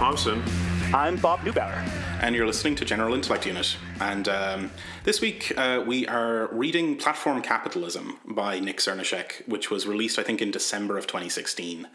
I'm Thompson. I'm Bob Neubauer. And you're listening to General Intellect Unit. And um, this week uh, we are reading Platform Capitalism by Nick Srnicek, which was released, I think, in December of 2016.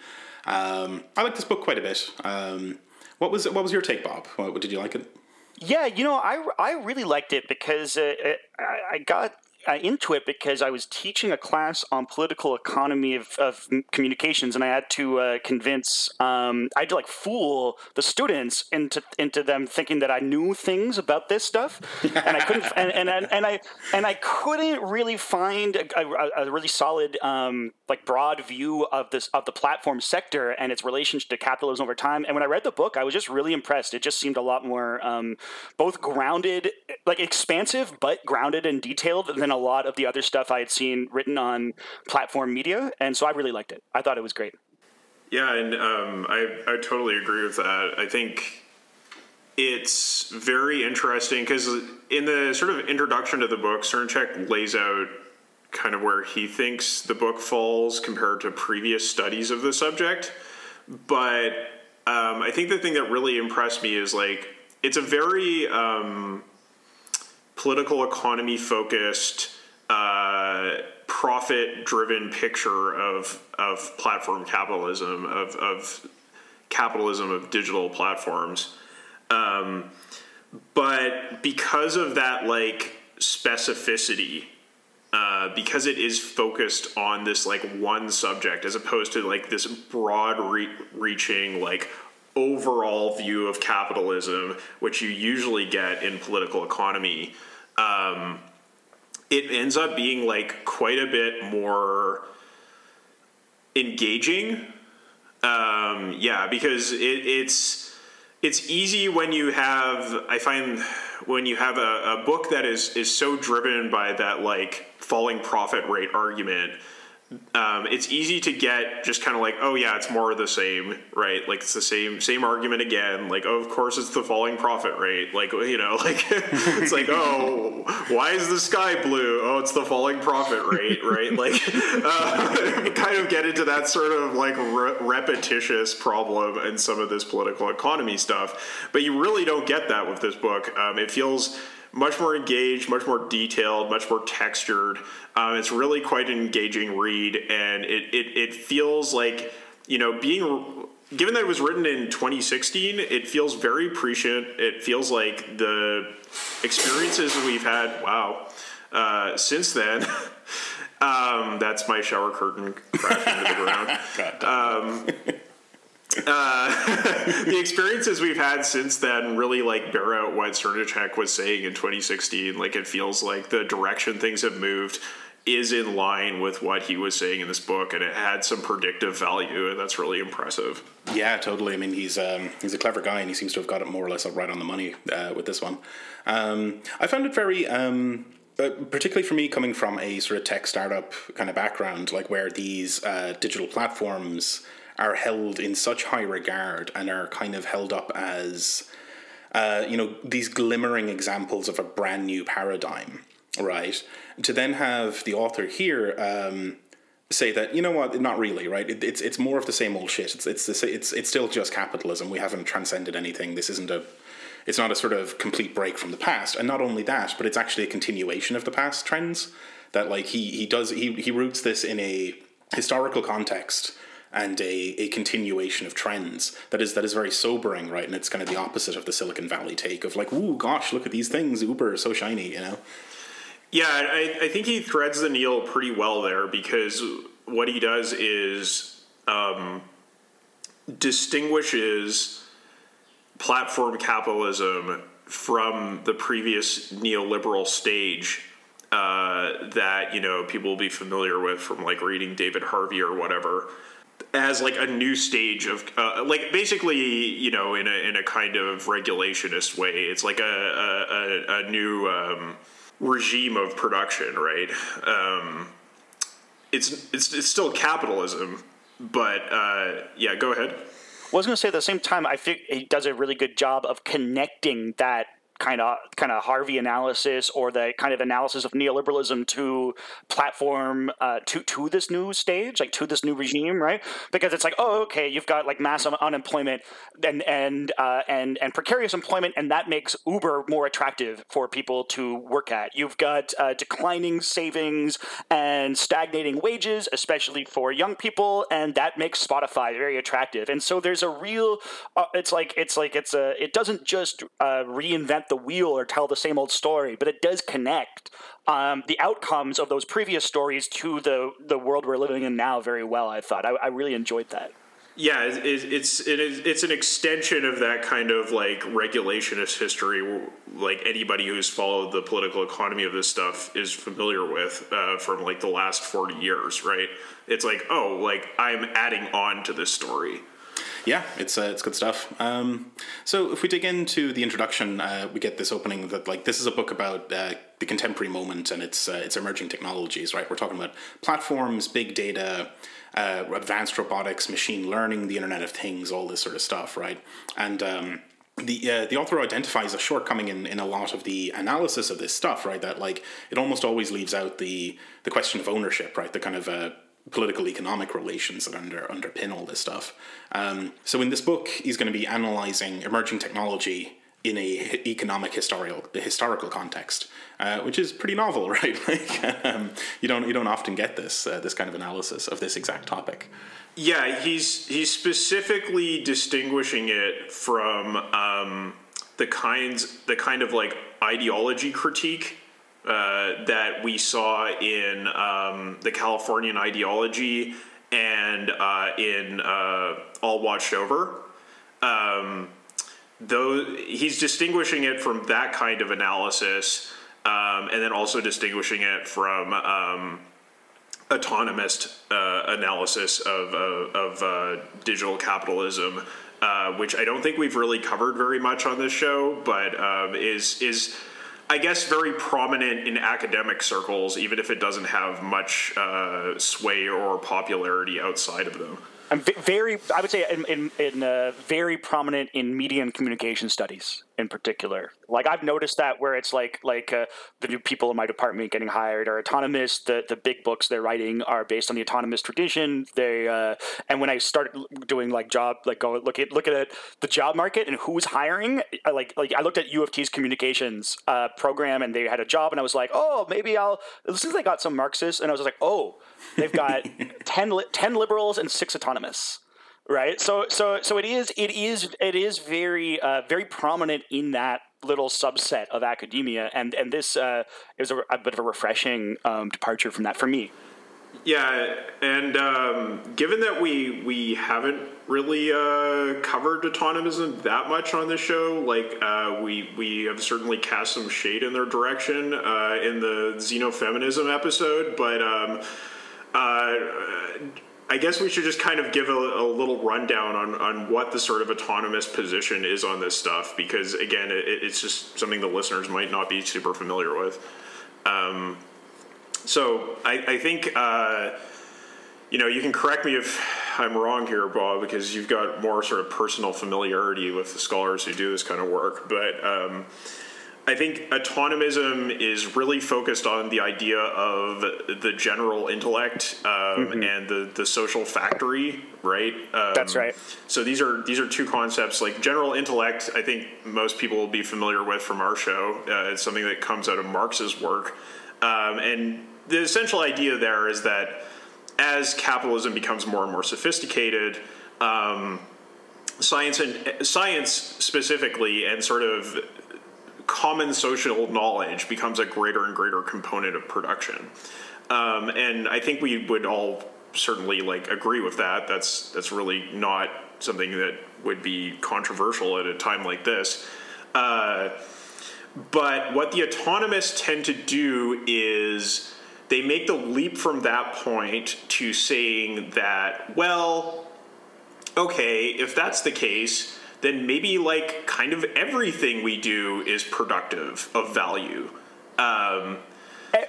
Um, I like this book quite a bit. Um, what was what was your take, Bob? What, did you like it? Yeah, you know, I, I really liked it because uh, I, I got uh, into it because I was teaching a class on political economy of, of communications, and I had to uh, convince, um, I had to like fool the students into into them thinking that I knew things about this stuff, and I couldn't, and, and, and I and I couldn't really find a, a, a really solid um, like broad view of this of the platform sector and its relationship to capitalism over time. And when I read the book, I was just really impressed. It just seemed a lot more um, both grounded, like expansive, but grounded and detailed than a lot of the other stuff I had seen written on platform media, and so I really liked it. I thought it was great. Yeah, and um, I I totally agree with that. I think it's very interesting because in the sort of introduction to the book, Srnicek lays out kind of where he thinks the book falls compared to previous studies of the subject. But um, I think the thing that really impressed me is like it's a very um, political economy focused uh, profit driven picture of of platform capitalism of, of capitalism of digital platforms. Um, but because of that like specificity uh, because it is focused on this like one subject as opposed to like this broad re- reaching like overall view of capitalism which you usually get in political economy um, it ends up being like quite a bit more engaging. Um, yeah, because it, it's it's easy when you have I find when you have a, a book that is is so driven by that like falling profit rate argument um, it's easy to get just kind of like, oh yeah, it's more of the same, right? Like it's the same same argument again. Like, oh, of course it's the falling profit rate. Like you know, like it's like, oh, why is the sky blue? Oh, it's the falling profit rate, right? Like, uh, kind of get into that sort of like re- repetitious problem in some of this political economy stuff. But you really don't get that with this book. Um, it feels much more engaged, much more detailed, much more textured. Um, it's really quite an engaging read, and it, it, it feels like, you know, being given that it was written in 2016, it feels very prescient. It feels like the experiences we've had, wow, uh, since then. um, that's my shower curtain crashing to the ground. Um, uh, the experiences we've had since then really like bear out what Srnicek was saying in 2016. Like it feels like the direction things have moved is in line with what he was saying in this book, and it had some predictive value, and that's really impressive. Yeah, totally. I mean, he's um, he's a clever guy, and he seems to have got it more or less right on the money uh, with this one. Um, I found it very. Um, uh, particularly for me, coming from a sort of tech startup kind of background, like where these uh, digital platforms are held in such high regard and are kind of held up as, uh, you know, these glimmering examples of a brand new paradigm, right? To then have the author here um, say that you know what, not really, right? It, it's it's more of the same old shit. It's it's the, it's it's still just capitalism. We haven't transcended anything. This isn't a it's not a sort of complete break from the past and not only that but it's actually a continuation of the past trends that like he he does he he roots this in a historical context and a, a continuation of trends that is that is very sobering, right? And it's kind of the opposite of the Silicon Valley take of like, ooh, gosh, look at these things, Uber, is so shiny, you know. Yeah, I, I think he threads the needle pretty well there because what he does is um, distinguishes platform capitalism from the previous neoliberal stage uh, that you know people will be familiar with from like reading David Harvey or whatever as like a new stage of uh, like basically you know in a in a kind of regulationist way it's like a a, a new um, regime of production right? Um, it's it's it's still capitalism but uh, yeah go ahead. I was going to say at the same time I think he does a really good job of connecting that kind of kind of Harvey analysis or the kind of analysis of neoliberalism to platform uh, to to this new stage, like to this new regime, right? Because it's like, oh, okay, you've got like massive unemployment and and uh, and and precarious employment, and that makes Uber more attractive for people to work at. You've got uh, declining savings and stagnating wages, especially for young people, and that makes Spotify very attractive. And so there's a real, uh, it's like it's like it's a it doesn't just uh, reinvent the wheel or tell the same old story, but it does connect um, the outcomes of those previous stories to the the world we're living in now very well. I thought I, I really enjoyed that. Yeah, it's it's it is, it's an extension of that kind of like regulationist history, like anybody who's followed the political economy of this stuff is familiar with uh, from like the last forty years, right? It's like, oh, like I'm adding on to this story. Yeah, it's uh, it's good stuff. Um, so if we dig into the introduction, uh, we get this opening that like this is a book about uh, the contemporary moment and its uh, its emerging technologies. Right, we're talking about platforms, big data, uh, advanced robotics, machine learning, the Internet of Things, all this sort of stuff. Right, and um, the uh, the author identifies a shortcoming in, in a lot of the analysis of this stuff, right? That like it almost always leaves out the the question of ownership, right? The kind of uh, political economic relations that under underpin all this stuff. Um, so in this book, he's going to be analyzing emerging technology in a economic historical historical context, uh, which is pretty novel, right? like um, you don't you don't often get this uh, this kind of analysis of this exact topic. Yeah, he's he's specifically distinguishing it from um, the kinds the kind of like ideology critique uh, that we saw in um, the Californian ideology and uh, in uh, All Watched Over. Um, though he's distinguishing it from that kind of analysis, um, and then also distinguishing it from um, autonomist uh, analysis of, uh, of digital capitalism. which I don't think we've really covered very much on this show, but um, is is I guess, very prominent in academic circles, even if it doesn't have much uh, sway or popularity outside of them. I'm very, I would say, in, in, in uh, very prominent in media and communication studies in particular. Like I've noticed that where it's like like uh, the new people in my department getting hired are autonomous. The the big books they're writing are based on the autonomous tradition. They uh, and when I started doing like job like go look at look at the job market and who's hiring. I like like I looked at U of T's communications uh, program and they had a job and I was like oh maybe I'll since they got some Marxists and I was like oh they've got 10, 10 liberals and six autonomous right? So so so it is it is it is very uh, very prominent in that little subset of academia. And and this uh, is a, a bit of a refreshing um, departure from that for me. Yeah and um, given that we we haven't really uh, covered autonomism that much on the show like uh, we we have certainly cast some shade in their direction uh, in the xenofeminism episode but um, uh, I guess we should just kind of give a, a, little rundown on, on what the sort of autonomous position is on this stuff, because again, it, it's just something the listeners might not be super familiar with. Um, so I, I think, uh, you know, you can correct me if I'm wrong here, Bob, because you've got more sort of personal familiarity with the scholars who do this kind of work. But um, I think autonomism is really focused on the idea of the general intellect um, mm-hmm. and the, the social factory, right? Um, That's right. So these are these are two concepts. Like general intellect, I think most people will be familiar with from our show. Uh, it's something that comes out of Marx's work, um, and the essential idea there is that as capitalism becomes more and more sophisticated. Um, science and science specifically, and sort of common social knowledge becomes a greater and greater component of production. Um, and I think we would all certainly like agree with that. That's that's really not something that would be controversial at a time like this. Uh, but what the autonomists tend to do is they make the leap from that point to saying that, well, okay, if that's the case, then maybe like kind of everything we do is productive of value. Um,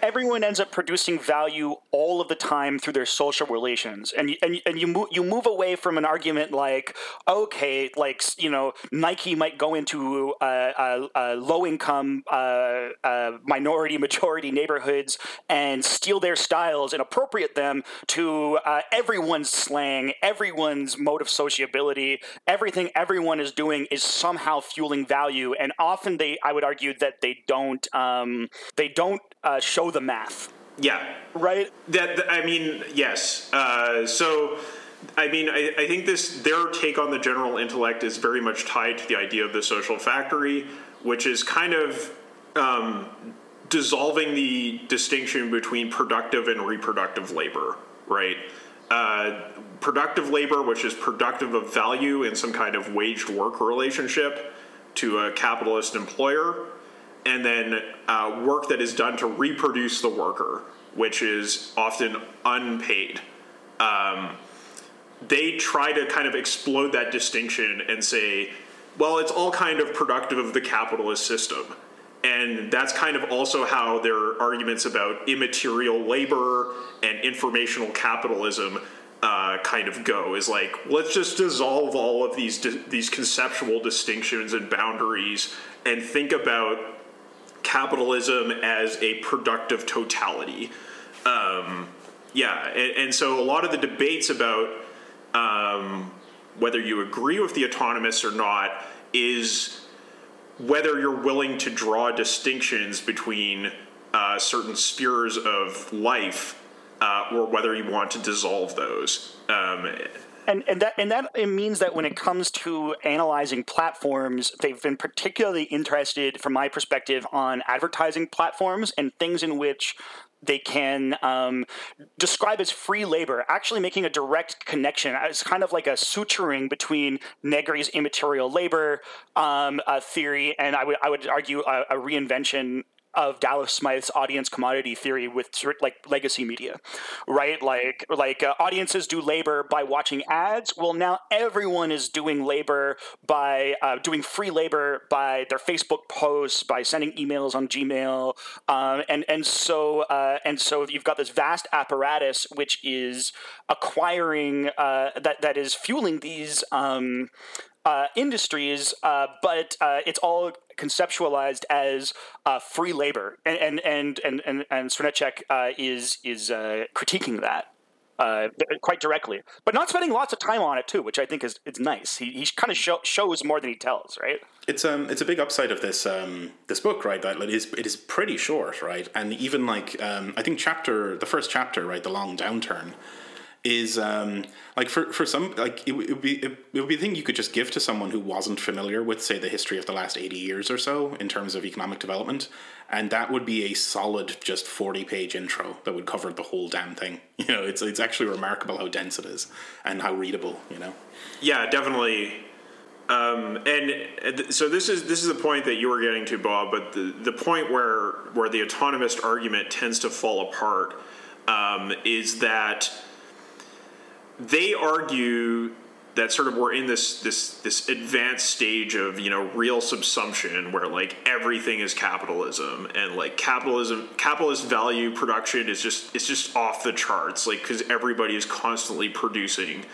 everyone ends up producing value all of the time through their social relations, and you, and and you move you move away from an argument like, okay, like you know, Nike might go into uh, low income uh, uh, minority majority neighborhoods and steal their styles and appropriate them to uh, everyone's slang, everyone's mode of sociability, everything everyone is doing is somehow fueling value, and often they, I would argue that they don't, um, they don't uh, show the math. Yeah. Right. That, that I mean, yes. Uh, so. I mean, I, I, think this their take on the general intellect is very much tied to the idea of the social factory, which is kind of um, dissolving the distinction between productive and reproductive labor, right? Uh, productive labor, which is productive of value in some kind of waged work relationship to a capitalist employer, and then uh, work that is done to reproduce the worker, which is often unpaid. Um, they try to kind of explode that distinction and say, well, it's all kind of productive of the capitalist system. And that's kind of also how their arguments about immaterial labor and informational capitalism uh, kind of go is like let's just dissolve all of these di- these conceptual distinctions and boundaries and think about capitalism as a productive totality. Um, yeah, and, and, so a lot of the debates about um, whether you agree with the autonomists or not is whether you're willing to draw distinctions between uh, certain spheres of life uh, or whether you want to dissolve those. Um, and, and that and that it means that when it comes to analyzing platforms, they've been particularly interested, from my perspective, on advertising platforms and things in which they can um, describe as free labor, actually making a direct connection. It's kind of like a suturing between Negri's immaterial labor um, uh, theory and I would I would argue a, a reinvention of Dallas Smythe's audience commodity theory with like legacy media, right? Like like uh, audiences do labor by watching ads. Well, now everyone is doing labor by uh, doing free labor by their Facebook posts, by sending emails on Gmail, um, and and so uh, and so you've got this vast apparatus which is acquiring uh, that that is fueling these. Um, uh, industries, uh, but uh, it's all conceptualized as uh, free labor, and and and and and, and uh, is is uh, critiquing that. quite directly, but not spending lots of time on it too, which I think is it's nice. He, he kind of show, shows more than he tells, right? It's um it's a big upside of this um this book, right? That it is it is pretty short, right? And even like um I think chapter the first chapter, right, the long downturn is um, like for, for some like it, it would be it, it, would be a thing you could just give to someone who wasn't familiar with say the history of the last 80 years or so in terms of economic development. And that would be a solid just 40 page intro that would cover the whole damn thing. You know it's it's actually remarkable how dense it is and how readable you know? Yeah definitely. Um, and so this is this is the point that you were getting to Bob but the the point where where the autonomist argument tends to fall apart um, is that they argue that sort of we're in this this this advanced stage of you know real subsumption where like everything is capitalism and like capitalism capitalist value production is just it's just off the charts like because everybody is constantly producing.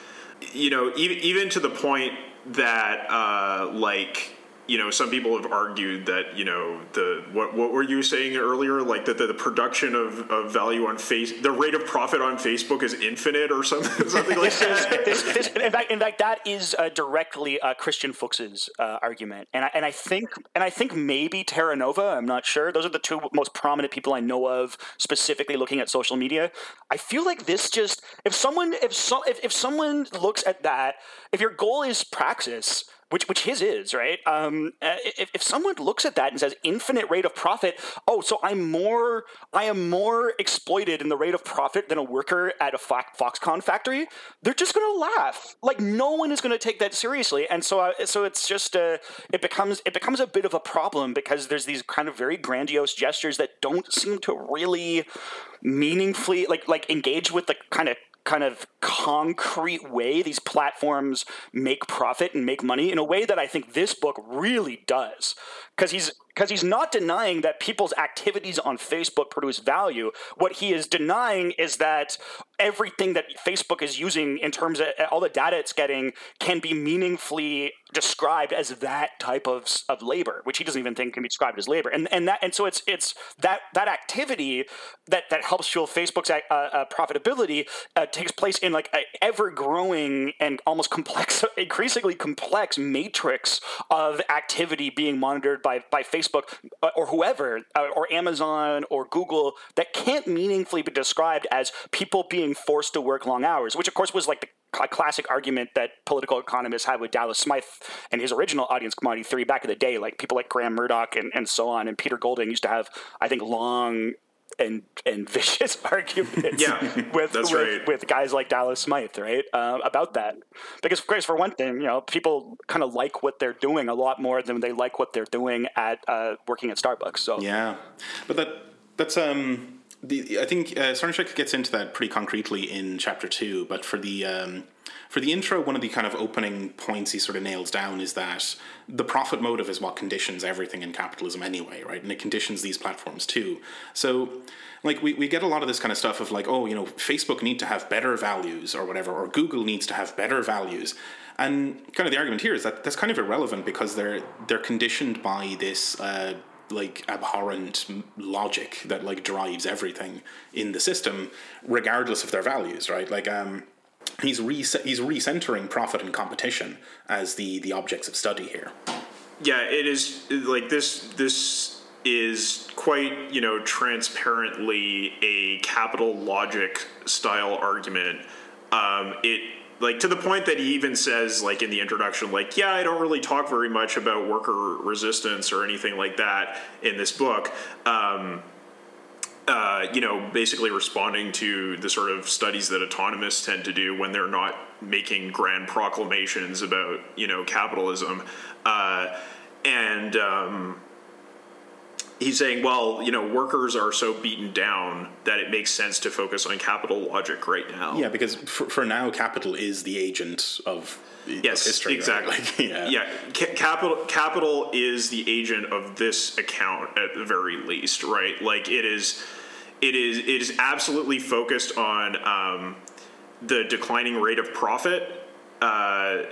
You know even even to the point that uh, like you know, some people have argued that you know the what what were you saying earlier, like that the, the, production of, of value on face, the rate of profit on Facebook is infinite or something, something like that. this, this, in fact, in fact, that is uh, directly uh, Christian Fuchs's uh, argument, and I, and I think and I think maybe Terranova. I'm not sure. Those are the two most prominent people I know of specifically looking at social media. I feel like this just if someone if so if, if someone looks at that, if your goal is praxis which which his is right. Um, uh, if, if someone looks at that and says infinite rate of profit, oh, so I'm more I am more exploited in the rate of profit than a worker at a Foxconn factory. They're just going to laugh. Like no one is going to take that seriously, and so uh, so it's just uh, it becomes it becomes a bit of a problem because there's these kind of very grandiose gestures that don't seem to really meaningfully like like engage with the kind of kind of concrete way these platforms make profit and make money in a way that I think this book really does. Because he's because he's not denying that people's activities on Facebook produce value. What he is denying is that everything that Facebook is using in terms of all the data it's getting can be meaningfully described as that type of, of labor, which he doesn't even think can be described as labor. And and that and so it's it's that that activity that that helps fuel Facebook's uh, uh, profitability uh, takes place in like an ever growing and almost complex, increasingly complex matrix of activity being monitored by by Facebook uh, or whoever uh, or Amazon or Google that can't meaningfully be described as people being forced to work long hours, which of course was like the classic argument that political economists had with Dallas Smythe and his original audience commodity theory back in the day, like people like Graham Murdock and, and so on. And Peter Golding used to have, I think, long and and vicious arguments yeah, with with, right. with, guys like Dallas Smythe, right? Uh, about that, because of course, for one thing, you know, people kind of like what they're doing a lot more than they like what they're doing at uh, working at Starbucks. So yeah, but that that's um the I think uh, Srnicek gets into that pretty concretely in chapter two, but for the um, for the intro, one of the kind of opening points he sort of nails down is that the profit motive is what conditions everything in capitalism anyway, right? And it conditions these platforms too. So, like, we, we get a lot of this kind of stuff of like, oh, you know, Facebook need to have better values or whatever, or Google needs to have better values. And kind of the argument here is that that's kind of irrelevant because they're they're conditioned by this uh, like abhorrent logic that like drives everything in the system, regardless of their values, right? Like, um, he's re- he's recentering profit and competition as the the objects of study here. Yeah, it is like this. This is quite you know transparently a capital logic style argument. Um, it like to the point that he even says like in the introduction like yeah i don't really talk very much about worker resistance or anything like that in this book um, uh, you know, basically responding to the sort of studies that autonomists tend to do when they're not making grand proclamations about, you know, capitalism. Uh, and um, he's saying, well, you know, workers are so beaten down that it makes sense to focus on capital logic right now. Yeah, because for, for now, capital is the agent of yes, history, exactly. Right? Yeah, yeah. C- capital capital is the agent of this account at the very least, right? Like it is, it is, it is absolutely focused on um, the declining rate of profit. Uh,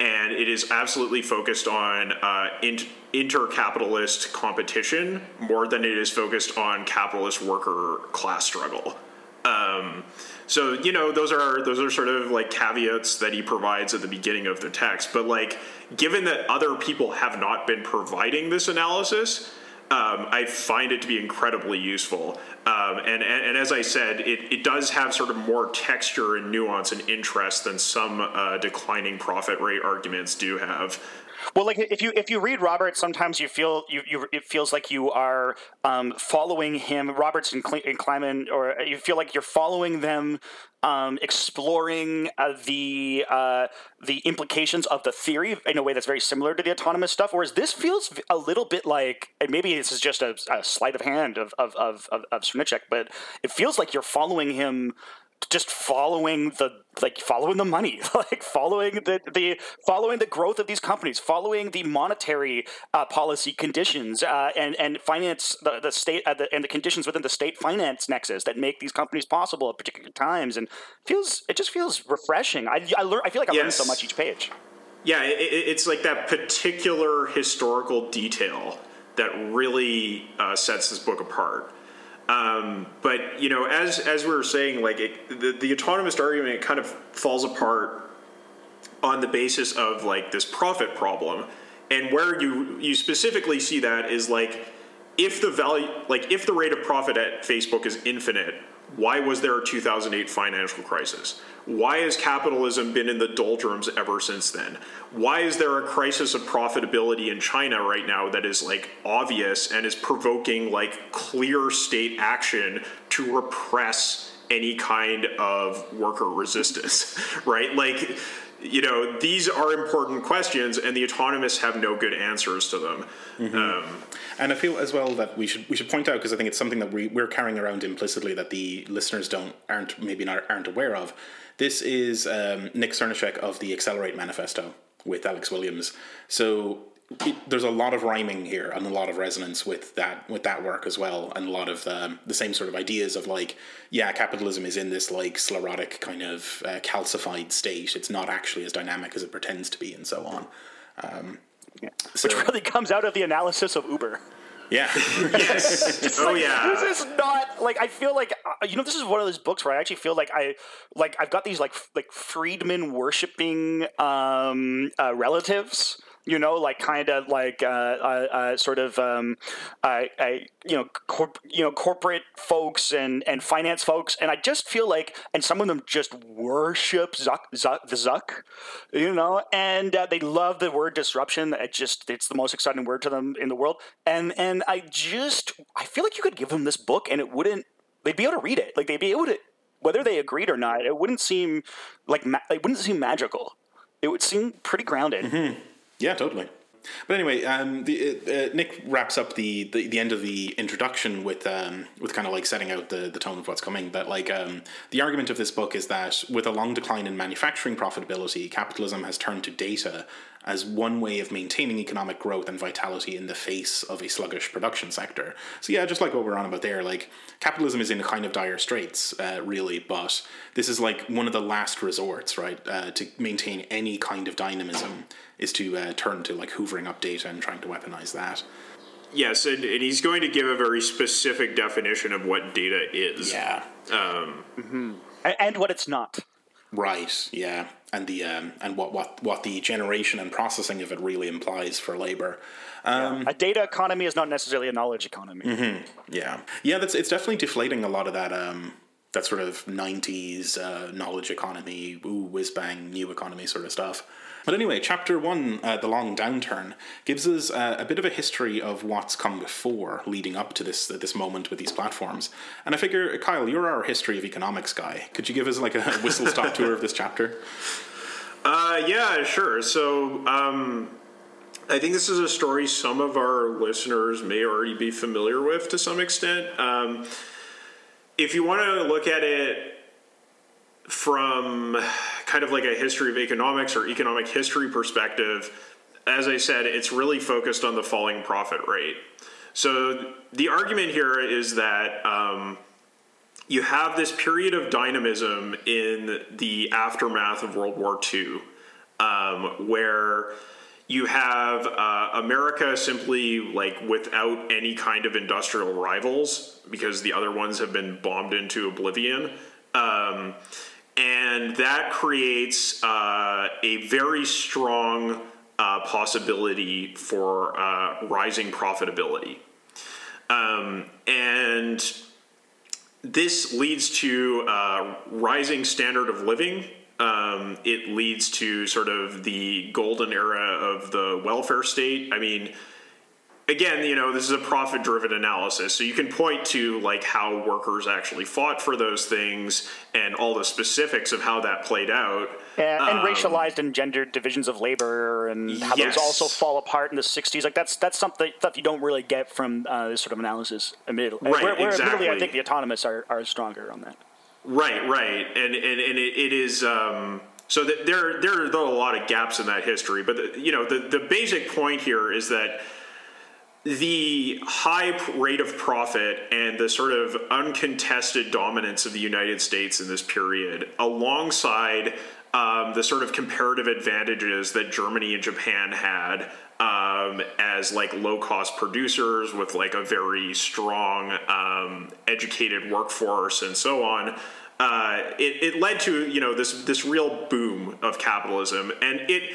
and it is absolutely focused on uh, inter- intercapitalist competition more than it is focused on capitalist worker class struggle. Um, so you know those are those are sort of like caveats that he provides at the beginning of the text. But like, given that other people have not been providing this analysis, um, I find it to be incredibly useful. Um, and, and, and, as I said, it, it does have sort of more texture and nuance and interest than some uh, declining profit rate arguments do have. Well, like if you if you read Robert, sometimes you feel you, you it feels like you are um, following him, Roberts and, Cle- and Kliman, or you feel like you're following them, um, exploring uh, the uh, the implications of the theory in a way that's very similar to the autonomous stuff. Whereas this feels a little bit like and maybe this is just a, a sleight of hand of of of of, of but it feels like you're following him just following the like following the money like following the the following the growth of these companies following the monetary uh, policy conditions uh, and and finance the, the state uh, the, and the conditions within the state finance nexus that make these companies possible at particular times and feels it just feels refreshing. I i, learn, I feel like i yes. learn so much each page. Yeah it, it's like that particular historical detail that really uh, sets this book apart um, but you know, as as we were saying, like it, the the autonomist argument kind of falls apart on the basis of like this profit problem, and where you you specifically see that is like if the value like if the rate of profit at Facebook is infinite, why was there a 2008 financial crisis? Why has capitalism been in the doldrums ever since then? Why is there a crisis of profitability in China right now that is like obvious and is provoking like clear state action to repress any kind of worker resistance, right? Like, you know, these are important questions, and the autonomists have no good answers to them. Mm-hmm. Um, and I feel as well that we should we should point out because I think it's something that we, we're carrying around implicitly that the listeners don't aren't maybe not aren't aware of. This is um, Nick Srnicek of the Accelerate Manifesto with Alex Williams. So it, there's a lot of rhyming here and a lot of resonance with that with that work as well, and a lot of um, the same sort of ideas of like, yeah, capitalism is in this like sclerotic kind of uh, calcified state. It's not actually as dynamic as it pretends to be, and so on. Um, yeah. so, Which really comes out of the analysis of Uber. Yeah. yes. oh like, yeah. This is not like I feel like uh, you know this is one of those books where I actually feel like I like I've got these like f- like Friedman worshiping um, uh, relatives you know, like kind of like uh, uh, uh, sort of um, you know, corp- you know, corporate folks and and finance folks, and I just feel like, and some of them just worship Zuck, Zuck the Zuck, you know, and uh, they love the word disruption. It just it's the most exciting word to them in the world, and and I just I feel like you could give them this book and it wouldn't they'd be able to read it, like they'd be able to whether they agreed or not, it wouldn't seem like ma- it wouldn't seem magical. It would seem pretty grounded. Mm-hmm. Yeah, totally. But anyway, um, the, uh, Nick wraps up the, the, the, end of the introduction with um, with kind of like setting out the, the tone of what's coming. That like um, the argument of this book is that with a long decline in manufacturing profitability, capitalism has turned to data as one way of maintaining economic growth and vitality in the face of a sluggish production sector. So yeah, just like what we're on about there, like capitalism is in a kind of dire straits, uh, really, but this is like one of the last resorts, right, uh, to maintain any kind of dynamism is to uh, turn to like hoovering up data and trying to weaponize that. Yes, and, and he's going to give a very specific definition of what data is. Yeah. Um, mm-hmm. and what it's not. Right. Yeah, and the um, and what what what the generation and processing of it really implies for labor. Um, yeah. A data economy is not necessarily a knowledge economy. Mm-hmm. Yeah, yeah. That's it's definitely deflating a lot of that. Um, that sort of '90s uh, knowledge economy, ooh, whiz bang, new economy sort of stuff. But anyway, chapter one, uh, The Long Downturn, gives us uh, a bit of a history of what's come before leading up to this uh, this moment with these platforms. And I figure, Kyle, you're our history of economics guy. Could you give us like a whistle stop tour of this chapter? Uh, yeah, sure. So, um, I think this is a story some of our listeners may already be familiar with to some extent. Um, if you want to look at it from kind of like a history of economics or economic history perspective, as I said, it's really focused on the falling profit rate. So the argument here is that um, you have this period of dynamism in the aftermath of World War II, um, where you have uh, America simply like without any kind of industrial rivals because the other ones have been bombed into oblivion. Um, and that creates uh, a very strong uh, possibility for uh, rising profitability. Um, and this leads to uh, rising standard of living. Um, it leads to sort of the golden era of the welfare state. I mean, again, you know, this is a profit driven analysis. So you can point to like how workers actually fought for those things and all the specifics of how that played out. Yeah, and um, racialized and gendered divisions of labor and how yes. those also fall apart in the 60s. Like that's that's something stuff you don't really get from uh, this sort of analysis admittedly. Right, where, where exactly. I think the autonomous are, are stronger on that. Right, right. And and, and it, it is um, so that there there are a lot of gaps in that history, but the, you know the the basic point here is that the high rate of profit and the sort of uncontested dominance of the United States in this period, alongside um, the sort of comparative advantages that Germany and Japan had um, as like low cost producers with like a very strong um, educated workforce and so on. Uh, it, it led to you know this this real boom of capitalism, and it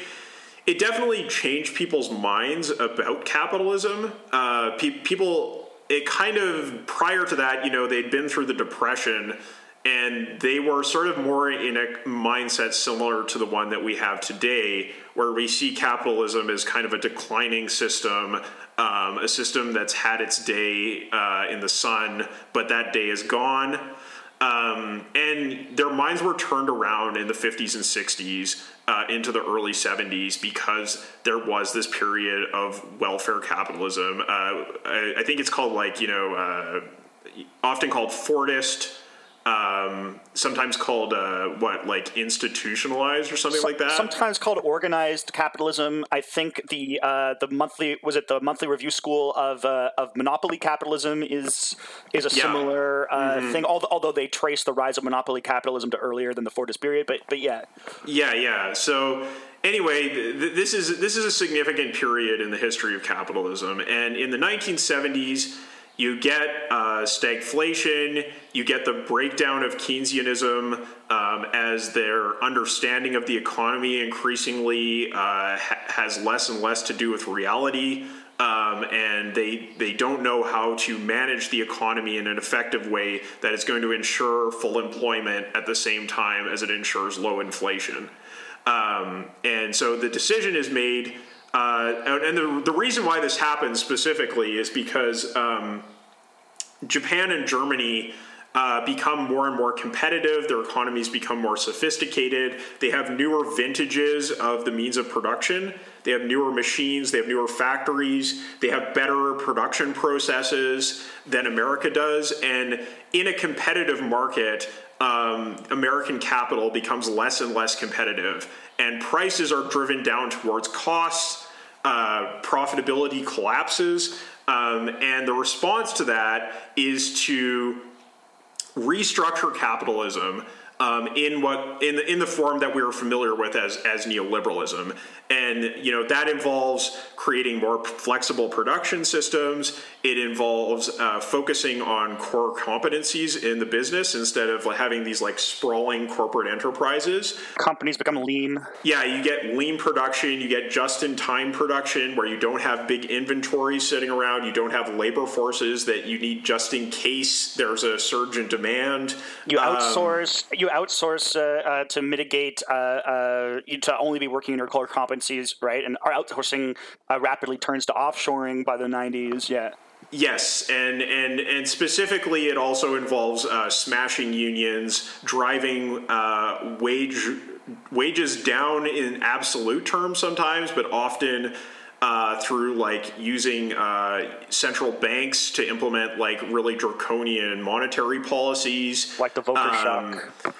it definitely changed people's minds about capitalism. Uh, pe- people, it kind of prior to that, you know, they'd been through the depression, and they were sort of more in a mindset similar to the one that we have today, where we see capitalism as kind of a declining system, um, a system that's had its day uh, in the sun, but that day is gone. Um, and their minds were turned around in the 50s and 60s uh, into the early 70s because there was this period of welfare capitalism. Uh, I, I, think it's called like, you know, uh, often called Fordist. Um, sometimes called uh, what like institutionalized or something like that. Sometimes called organized capitalism. I think the uh, the monthly was it the monthly review school of uh, of monopoly capitalism is is a Yeah. similar uh, Mm-hmm. thing. Although, although they trace the rise of monopoly capitalism to earlier than the Fordist period, but but yeah, Yeah, yeah. So anyway, th- th- this is this is a significant period in the history of capitalism, and in the 1970s, you get uh, stagflation, you get the breakdown of Keynesianism um, as their understanding of the economy increasingly uh, ha- has less and less to do with reality. Um, and they they don't know how to manage the economy in an effective way that is going to ensure full employment at the same time as it ensures low inflation. Um, and so the decision is made, uh, and the, the reason why this happens specifically is because um, Japan and Germany uh, become more and more competitive. Their economies become more sophisticated. They have newer vintages of the means of production. They have newer machines. They have newer factories. They have better production processes than America does. And in a competitive market, um, American capital becomes less and less competitive, and prices are driven down towards costs. Uh, profitability collapses, um, and the response to that is to restructure capitalism um, in what in the, in the form that we are familiar with as as neoliberalism, and you know that involves creating more flexible production systems. It involves uh, focusing on core competencies in the business instead of like, having these like sprawling corporate enterprises. companies become lean. Yeah, you get lean production, you get just in time production where you don't have big inventories sitting around, you don't have labor forces that you need just in case there's a surge in demand. You Um, outsource. you outsource uh, uh, to mitigate uh, uh, you to only be working in your core competencies, right? And our outsourcing uh, rapidly turns to offshoring by the '90s. Yeah. Yes, and and and specifically, it also involves uh, smashing unions, driving uh, wage wages down in absolute terms sometimes, but often uh, through like using uh, central banks to implement like really draconian monetary policies, Like the Volcker Um, shock.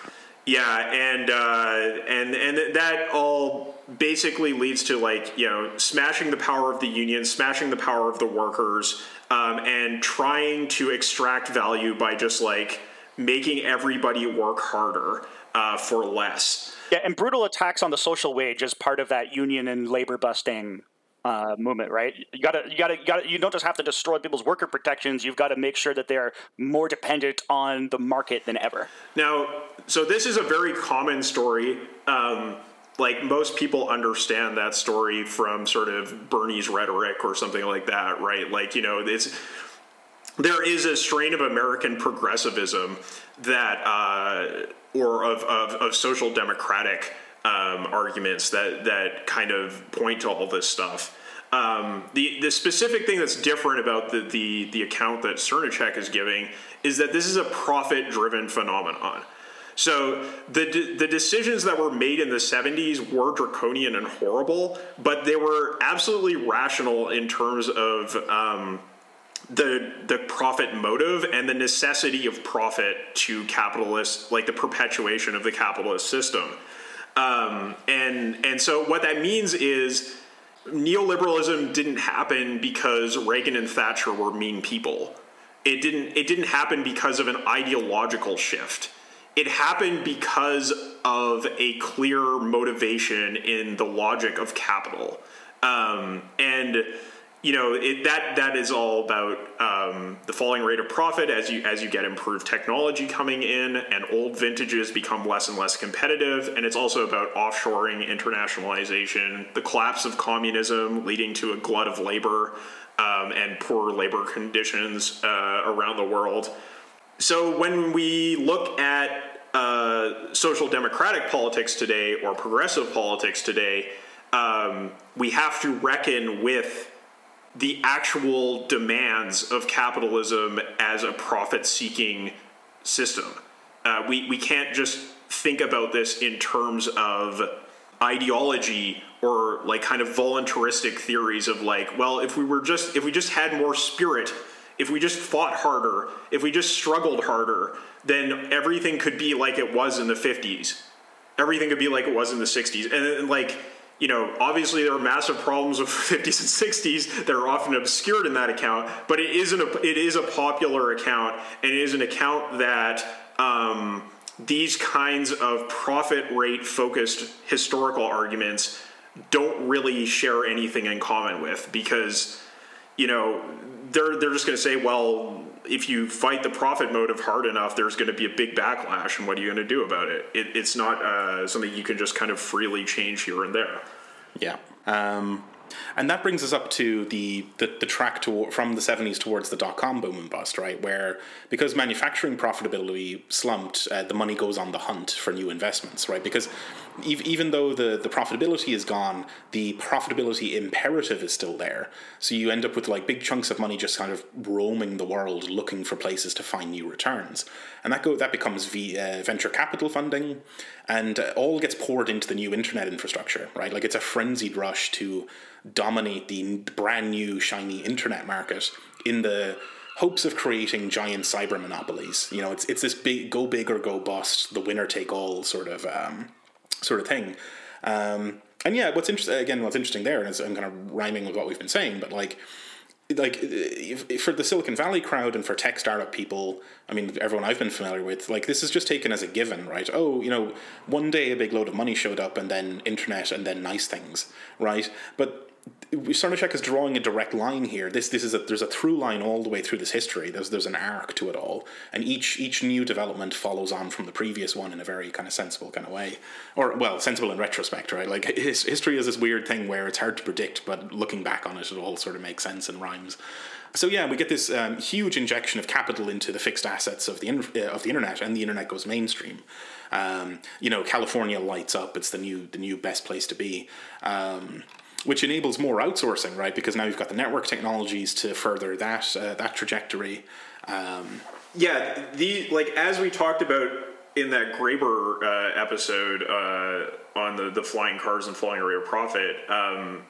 yeah, and uh, and and that all basically leads to like you know smashing the power of the union, smashing the power of the workers, um, and trying to extract value by just like making everybody work harder uh, for less. Yeah, and brutal attacks on the social wage as part of that union and labor busting uh, movement, right? You gotta, you gotta, you gotta. You don't just have to destroy people's worker protections. You've got to make sure that they are more dependent on the market than ever. Now, so this is a very common story. Um, like most people understand that story from sort of Bernie's rhetoric or something like that, right? Like you know, it's there is a strain of American progressivism that, uh, or of, of, of social democratic um, arguments that that kind of point to all this stuff. Um, the the specific thing that's different about the the, the account that Srnicek is giving is that this is a profit driven phenomenon. So the the decisions that were made in the 70s were draconian and horrible, but they were absolutely rational in terms of um, the the profit motive and the necessity of profit to capitalists, like the perpetuation of the capitalist system. Um, and and so what that means is neoliberalism didn't happen because Reagan and Thatcher were mean people. It didn't it didn't happen because of an ideological shift. It happened because of a clear motivation in the logic of capital. Um, and you know it, that that is all about um, the falling rate of profit as you as you get improved technology coming in and old vintages become less and less competitive and it's also about offshoring internationalization the collapse of communism leading to a glut of labor um, and poor labor conditions uh, around the world so when we look at uh, social democratic politics today or progressive politics today um, we have to reckon with the actual demands of capitalism as a profit seeking system. Uh, we, we can't just think about this in terms of ideology or like kind of voluntaristic theories of like, well, if we were just if we just had more spirit if we just fought harder, if we just struggled harder, then everything could be like it was in the 50s. Everything could be like it was in the 60s. And, like, you know, obviously there are massive problems with 50s and 60s that are often obscured in that account, but it isn't a, it is a popular account and it is an account that um, these kinds of profit rate focused historical arguments don't really share anything in common with because you know they're they're just going to say well if you fight the profit motive hard enough there's going to be a big backlash and what are you going to do about it, it it's not uh, something you can just kind of freely change here and there yeah um, and that brings us up to the, the, the track to, from the 70s towards the dot com boom and bust, right? Where because manufacturing profitability slumped, uh, the money goes on the hunt for new investments, right? Because even though the, the profitability is gone, the profitability imperative is still there. So you end up with like big chunks of money just kind of roaming the world looking for places to find new returns. And that go that becomes v, uh, venture capital funding and uh, all gets poured into the new internet infrastructure, right? Like it's a frenzied rush to dominate the brand new shiny internet market in the hopes of creating giant cyber monopolies. You know, it's it's this big go big or go bust, the winner take all sort of um, sort of thing. Um, and yeah, what's interesting again, what's interesting there, and I'm kind of rhyming with what we've been saying, but like like for the Silicon Valley crowd and for tech startup people, I mean everyone I've been familiar with, like this is just taken as a given, right? Oh, you know, one day a big load of money showed up, and then internet, and then nice things, right? But Srnicek is drawing a direct line here. This this is a there's a through line all the way through this history. There's there's an arc to it all, and each each new development follows on from the previous one in a very kind of sensible kind of way, or well, sensible in retrospect, right? Like his, history is this weird thing where it's hard to predict, but looking back on it, it all sort of makes sense and rhymes. So yeah, we get this um, huge injection of capital into the fixed assets of the uh, of the internet, and the internet goes mainstream. Um, you know, California lights up; it's the new the new best place to be. Um, which enables more outsourcing, right? Because now you've got the network technologies to further that uh, that trajectory. Um, yeah, the like as we talked about in that Graeber uh, episode uh, on the the flying cars and flying rate of profit. Um,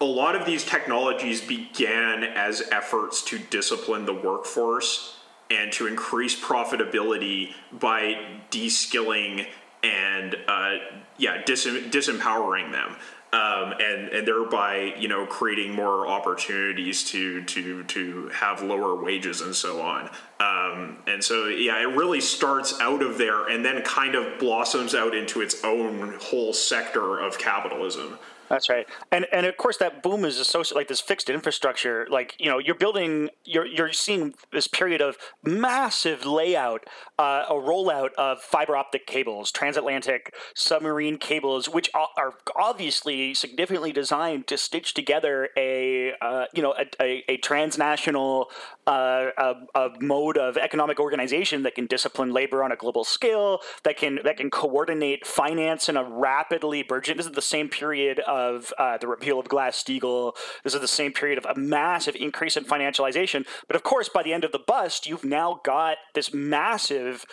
a lot of these technologies began as efforts to discipline the workforce and to increase profitability by de-skilling and uh, yeah dis- disempowering them um, and and thereby you know creating more opportunities to to to have lower wages and so on. Um, and so yeah, it really starts out of there and then kind of blossoms out into its own whole sector of capitalism. That's right, and and of course that boom is associated like this fixed infrastructure. Like you know, you're building, you're you're seeing this period of massive layout, uh, a rollout of fiber optic cables, transatlantic submarine cables, which are obviously significantly designed to stitch together a uh, you know a, a, a transnational a, a mode of economic organization that can discipline labor on a global scale, that can that can coordinate finance in a rapidly burgeoning. This is the same period of uh, the repeal of Glass Steagall. This is the same period of a massive increase in financialization. But of course, by the end of the bust, you've now got this massive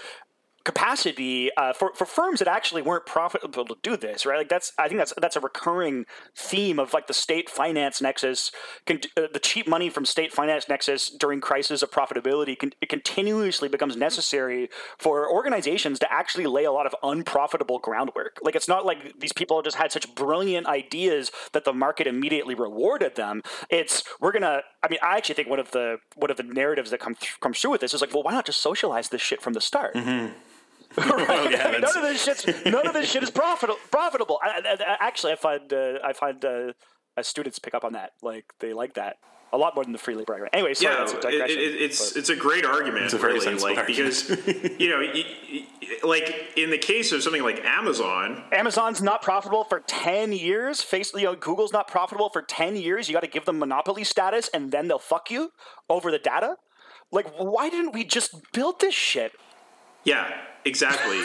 capacity uh, for, for firms that actually weren't profitable to do this, right? Like that's I think that's that's a recurring theme of like the state finance nexus, con- uh, the cheap money from state finance nexus during crisis of profitability. Con- it continuously becomes necessary for organizations to actually lay a lot of unprofitable groundwork. Like it's not like these people just had such brilliant ideas that the market immediately rewarded them. It's we're gonna. I mean, I actually think one of the one of the narratives that come th- comes through with this is like, well, why not just socialize this shit from the start? Mm-hmm. right? well, yeah, I mean, none of this shit's none of this shit is profitable. Profitable. I, I, actually, I find uh, I find uh, students pick up on that. Like they like that a lot more than the free labor argument. Anyway, sorry, yeah, it, it, it's but. it's a great argument, a really, like argument. because you know, like in the case of something like Amazon, Amazon's not profitable for ten years. Face, you know, Google's not profitable for ten years. You got to give them monopoly status, and then they'll fuck you over the data. Like, why didn't we just build this shit? Yeah, exactly.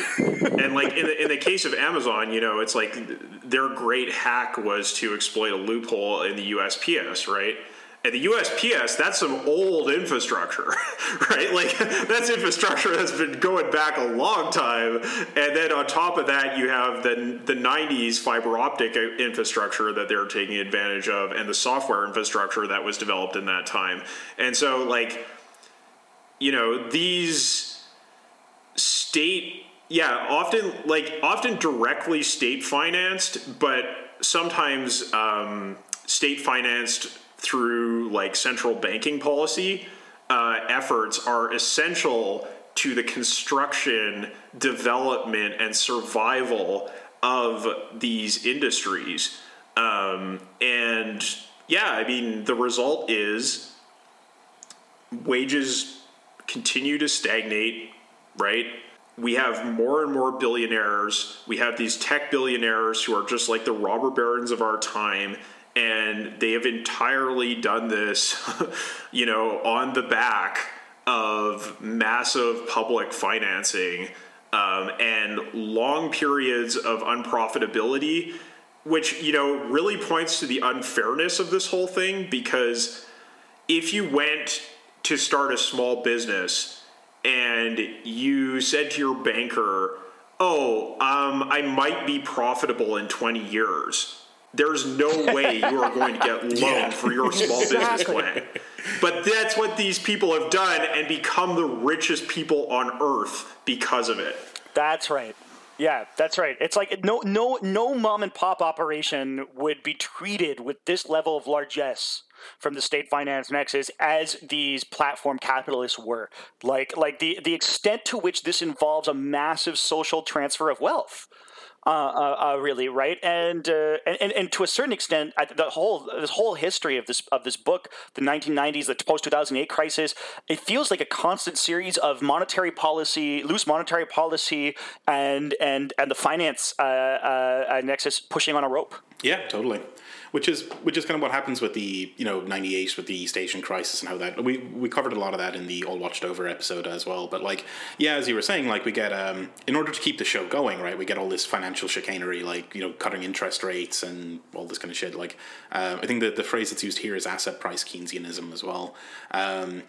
and like in the, in the case of Amazon, you know, it's like their great hack was to exploit a loophole in the USPS, right? And the USPS, that's some old infrastructure, right? Like that's infrastructure that's been going back a long time. And then on top of that, you have the the '90s fiber optic infrastructure that they're taking advantage of, and the software infrastructure that was developed in that time. And so, like you know these state yeah often like often directly state financed but sometimes um, state financed through like central banking policy uh, efforts are essential to the construction development and survival of these industries. Um, and yeah i mean the result is wages continue to stagnate, right? We have more and more billionaires. We have these tech billionaires who are just like the robber barons of our time. And they have entirely done this, you know, on the back of massive public financing um, and long periods of unprofitability, which, you know, really points to the unfairness of this whole thing because if you went to start a small business and you said to your banker, "Oh, um, I might be profitable in 20 years." There's no way you are going to get loan yeah. for your small business plan. But that's what these people have done and become the richest people on earth because of it. That's right. Yeah, that's right. It's like no no no mom and pop operation would be treated with this level of largesse from the state finance nexus as these platform capitalists were. Like like the the extent to which this involves a massive social transfer of wealth. Uh, uh, uh, really, right? And, uh, and and to a certain extent, the whole this whole history of this of this book, the 1990s, the post 2008 crisis, it feels like a constant series of monetary policy, loose monetary policy, and and and the finance uh, uh, nexus pushing on a rope. Yeah, totally which is which is kind of what happens with the you know '98 with the East Asian crisis and how that we we covered a lot of that in the All Watched Over episode as well. But like, yeah, as you were saying, like we get um in order to keep the show going, right? We get all this financial chicanery, like you know cutting interest rates and all this kind of shit. Like, uh, I think that the phrase that's used here is asset price Keynesianism as well. Um,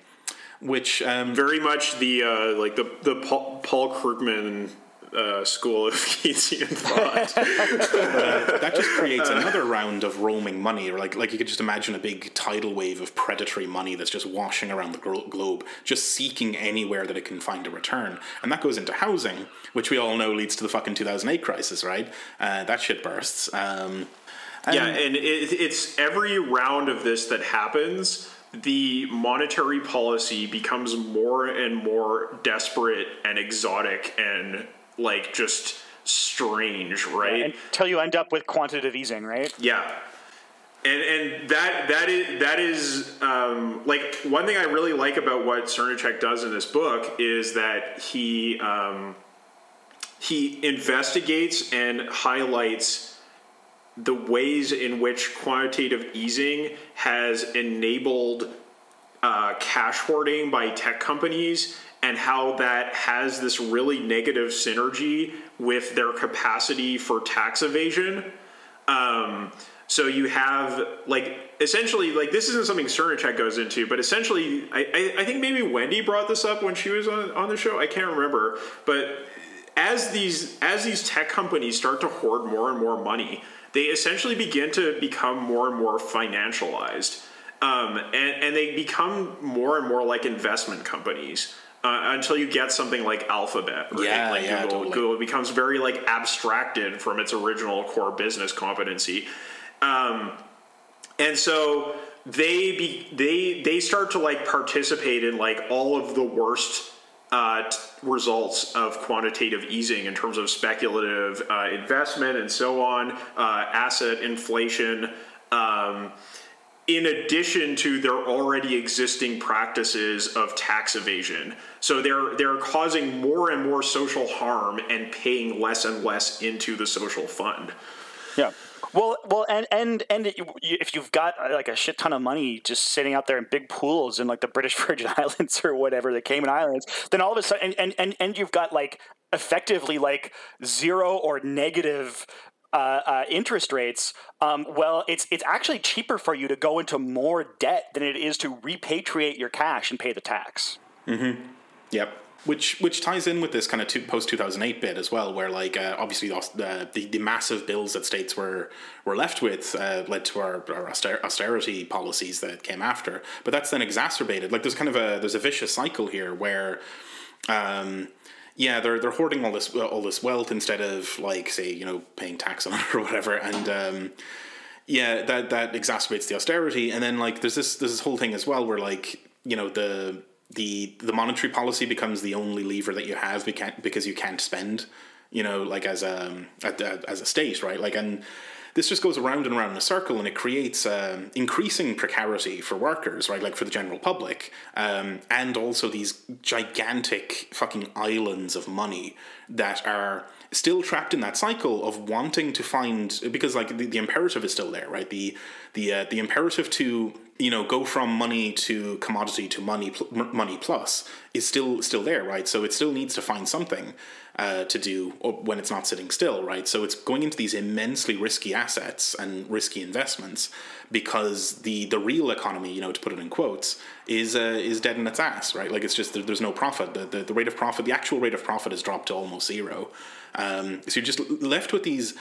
which um, very much the uh, like the the Paul, Paul Krugman uh, school of Keynesian thought. uh, that just creates another round of roaming money, like like you could just imagine a big tidal wave of predatory money that's just washing around the globe, just seeking anywhere that it can find a return, and that goes into housing, which we all know leads to the fucking two thousand eight crisis, right? Uh, that shit bursts. Um, and yeah, and it, it's every round of this that happens the monetary policy becomes more and more desperate and exotic and like just strange, right? Yeah, until you end up with quantitative easing, right? Yeah. And, and that that is that is um, like one thing I really like about what Srnicek does in this book is that he um, he investigates and highlights the ways in which quantitative easing has enabled uh, cash hoarding by tech companies and how that has this really negative synergy with their capacity for tax evasion. Um, so you have like essentially like this isn't something Srnicek goes into, but essentially I, I, I think maybe Wendy brought this up when she was on, on the show. I can't remember, but as these as these tech companies start to hoard more and more money, they essentially begin to become more and more financialized, um, and and they become more and more like investment companies uh, until you get something like Alphabet, right? Yeah, like yeah, Google, totally. Google becomes very like abstracted from its original core business competency, um, and so they be they they start to like participate in like all of the worst uh, t- results of quantitative easing in terms of speculative uh, investment and so on, uh, asset inflation. Um, in addition to their already existing practices of tax evasion. So they're they're causing more and more social harm and paying less and less into the social fund. Yeah. Well, well, and and and if you've got uh, like a shit ton of money just sitting out there in big pools in like the British Virgin Islands or whatever, the Cayman Islands, then all of a sudden, and and and, and you've got like effectively like zero or negative uh, uh, interest rates, um, well, it's it's actually cheaper for you to go into more debt than it is to repatriate your cash and pay the tax. Mm-hmm. Yep. which which ties in with this kind of post two thousand eight bit as well, where like uh, obviously the, the, the massive bills that states were were left with uh, led to our, our austerity policies that came after. But that's then exacerbated. Like there's kind of a there's a vicious cycle here where. Um, yeah, they're they're hoarding all this all this wealth instead of like say you know paying tax on it or whatever, and um, yeah, that that exacerbates the austerity, and then like there's this there's this whole thing as well where like you know the the the monetary policy becomes the only lever that you have because you can't spend, you know, like as a as a state, right? Like and this just goes around and around in a circle and it creates um, increasing precarity for workers, right? Like for the general public, um, and also these gigantic fucking islands of money that are still trapped in that cycle of wanting to find because like the, the imperative is still there right the the uh, the imperative to you know go from money to commodity to money pl- money plus is still still there right so it still needs to find something uh, to do when it's not sitting still right so it's going into these immensely risky assets and risky investments because the the real economy you know to put it in quotes is uh, is dead in its ass right like it's just there's no profit the, the, the rate of profit the actual rate of profit has dropped to almost zero um, so you're just left with these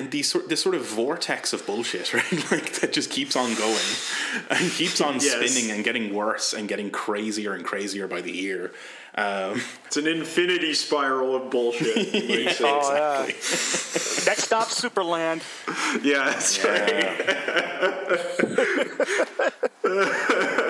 these sort this sort of vortex of bullshit, right? like that just keeps on going and keeps on yes. spinning and getting worse and getting crazier and crazier by the year. Um, it's an infinity spiral of bullshit. yeah, oh, exactly. yeah. Next stop, Superland. Yeah, that's yeah. right.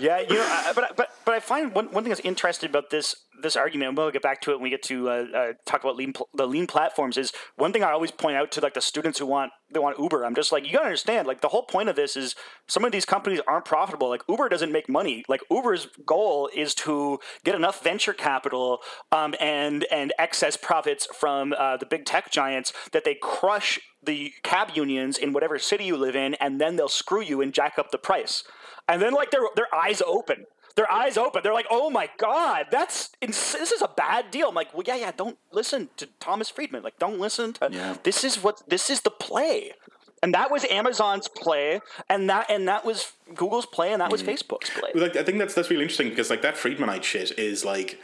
Yeah, you know, but but but I find one, one thing that's interesting about this this argument, and we'll get back to it when we get to uh, uh, talk about lean the lean platforms. Is one thing I always point out to like the students who want they want Uber. I'm just like you gotta understand, like the whole point of this is some of these companies aren't profitable. Like Uber doesn't make money. Like Uber's goal is to get enough venture capital um, and and excess profits from uh, the big tech giants that they crush the cab unions in whatever city you live in, and then they'll screw you and jack up the price and then like their their eyes open their eyes open. They're like, "Oh my god, that's ins- this is a bad deal." I'm like, "Well, yeah, yeah. Don't listen to Thomas Friedman. Like, don't listen to. Yeah. This is what this is the play." And that was Amazon's play, and that and that was Google's play, and that was mm. Facebook's play. Like, I think that's that's really interesting because like that Friedmanite shit is like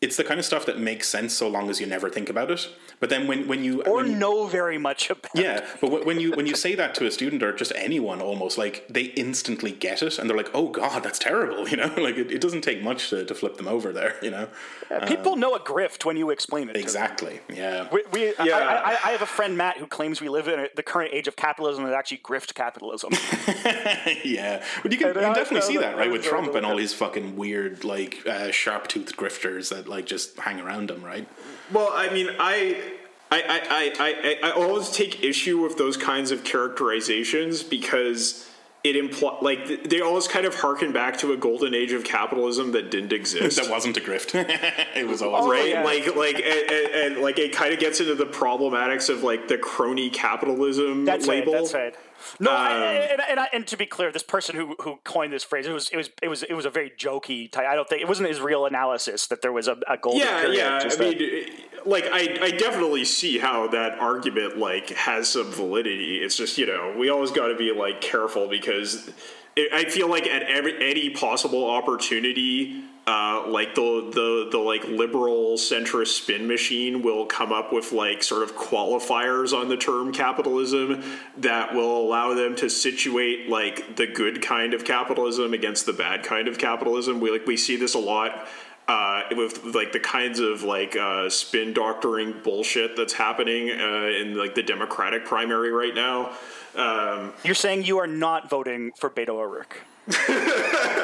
it's the kind of stuff that makes sense so long as you never think about it. But then when, when you or when you, know very much about yeah, but when you when you say that to a student or just anyone almost like they instantly get it and they're like, oh god, that's terrible, you know. Like it, it doesn't take much to, to flip them over there, you know. Yeah, people um, know a grift when you explain it. Exactly. Yeah. We, we yeah. I, I, I, have a friend Matt who claims we live in a, the current age of capitalism is actually grift capitalism. yeah, but you can, you can definitely see that right with Trump and all his fucking weird like uh, sharp toothed grifters that like just hang around them, right? Well, I mean, I. I, I, I, I always take issue with those kinds of characterizations because it imply like they always kind of harken back to a golden age of capitalism that didn't exist. that wasn't a grift. it was always oh, right. Yeah. Like like and, and, and, like it kind of gets into the problematics of like the crony capitalism that's label. Right, that's right. No, um, I, and, and, and, to be clear, this person who, who coined this phrase, it was it was it was it was a very jokey type. I don't think it wasn't his real analysis that there was a, a golden yeah, period. Yeah, I mean, like I, I definitely see how that argument like has some validity. It's just you know we always got to be like careful because it, I feel like at every any possible opportunity uh, like the the the like liberal centrist spin machine will come up with like sort of qualifiers on the term capitalism that will allow them to situate like the good kind of capitalism against the bad kind of capitalism. We like we see this a lot uh, with like the kinds of like uh, spin doctoring bullshit that's happening uh, in like the Democratic primary right now. Um, You're saying you are not voting for Beto O'Rourke.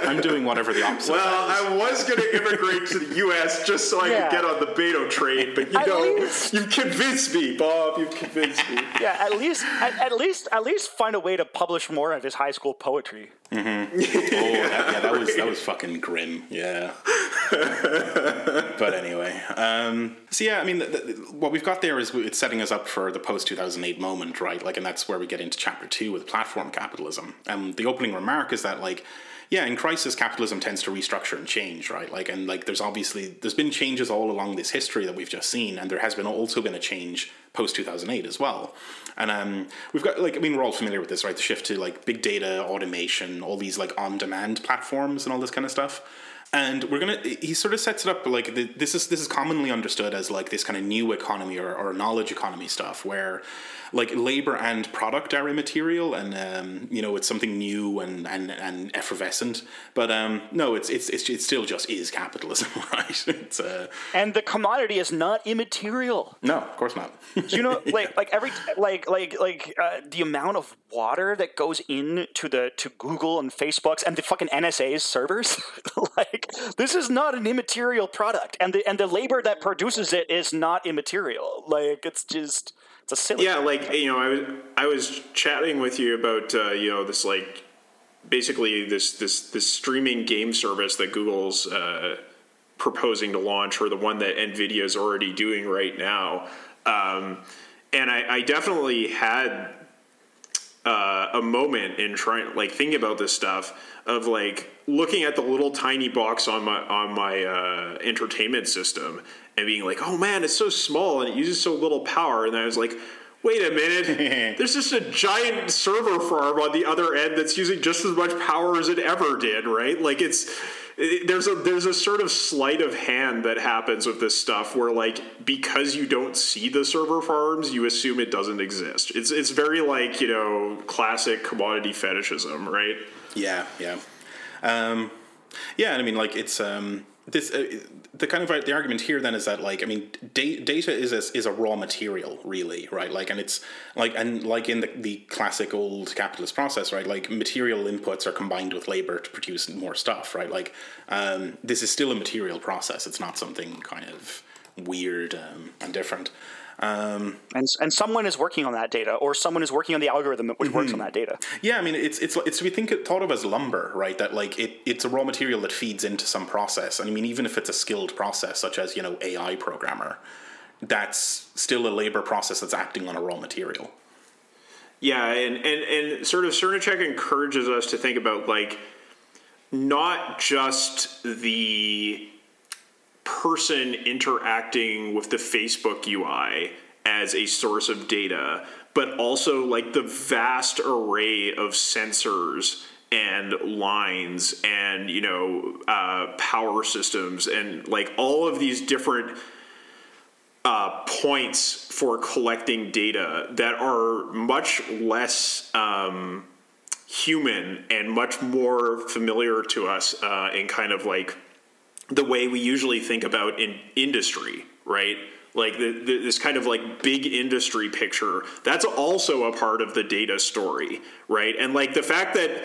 I'm doing whatever the opposite. Well, I was going to immigrate to the U.S. just so I yeah. could get on the Beto train, but you at know, least, you've convinced me, Bob. You've convinced me. Yeah, at least, at, at, least, at least find a way to publish more of his high school poetry. Mm-hmm. oh, that, yeah, that was that was fucking grim. Yeah. but anyway, um, so yeah, I mean, the, the, what we've got there is it's setting us up for the post two thousand eight moment, right? Like, and that's where we get into chapter two with platform capitalism. And the opening remark is that like yeah, in crisis, capitalism tends to restructure and change, right? Like, and like, there's obviously there's been changes all along this history that we've just seen, and there has been also been a change post two thousand eight as well. And um, we've got like, I mean, we're all familiar with this, right? The shift to like big data, automation, all these like on demand platforms, and all this kind of stuff. and we're gonna he sort of sets it up like the, this is this is commonly understood as like this kind of new economy or, or knowledge economy stuff where like labor and product are immaterial and um, you know it's something new and, and, and effervescent. But um, no it's, it's it's it still just is capitalism right? It's uh, and the commodity is not immaterial. No of course not. You know like like every like like like uh, the amount of water that goes into the to Google and Facebook's and the fucking NSA's servers? Like this is not an immaterial product. And the and the labor that produces it is not immaterial. Like it's just it's a silly. Yeah, like you know, I was I was chatting with you about uh, you know this like basically this this this streaming game service that Google's uh, proposing to launch, or the one that Nvidia is already doing right now. Um, and I, I, definitely had uh, a moment in trying like thinking about this stuff of like looking at the little tiny box on my on my uh, entertainment system and being like, oh man, it's so small and it uses so little power. And I was like, wait a minute, there's just a giant server farm on the other end that's using just as much power as it ever did, right? Like it's it, there's a there's a sort of sleight of hand that happens with this stuff where like because you don't see the server farms, you assume it doesn't exist. It's it's very like you know classic commodity fetishism, right? Yeah, yeah, um, yeah. And i mean, like it's. Um this uh, the kind of the argument here then is that like I mean da- data is a, is a raw material really right? Like and it's like and like in the, the classic old capitalist process right like material inputs are combined with labor to produce more stuff right? Like um, this is still a material process. It's not something kind of weird um, and different um, and and someone is working on that data, or someone is working on the algorithm which mm-hmm. works on mm-hmm. that data. Yeah, I mean, it's it's it's we think it thought of as lumber, right? That like it it's a raw material that feeds into some process, and I mean, even if it's a skilled process, such as you know AI programmer, that's still a labor process that's acting on a raw material. Yeah, and and and sort of Srnicek encourages us to think about like not just the person interacting with the Facebook UI as a source of data, but also like the vast array of sensors and lines and you know uh, power systems and like all of these different uh, points for collecting data that are much less um, human and much more familiar to us uh, in kind of like the way we usually think about in industry, right? Like the, the, this kind of like big industry picture. That's also a part of the data story, right? And like the fact that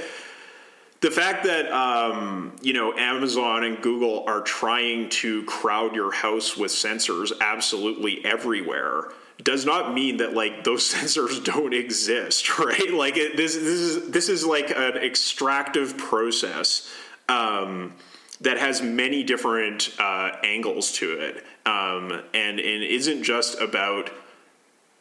the fact that um, you know Amazon and Google are trying to crowd your house with sensors absolutely everywhere does not mean that like those sensors don't exist, right? Like it, this this is this is like an extractive process. Um, that has many different uh, angles to it, um, and and isn't just about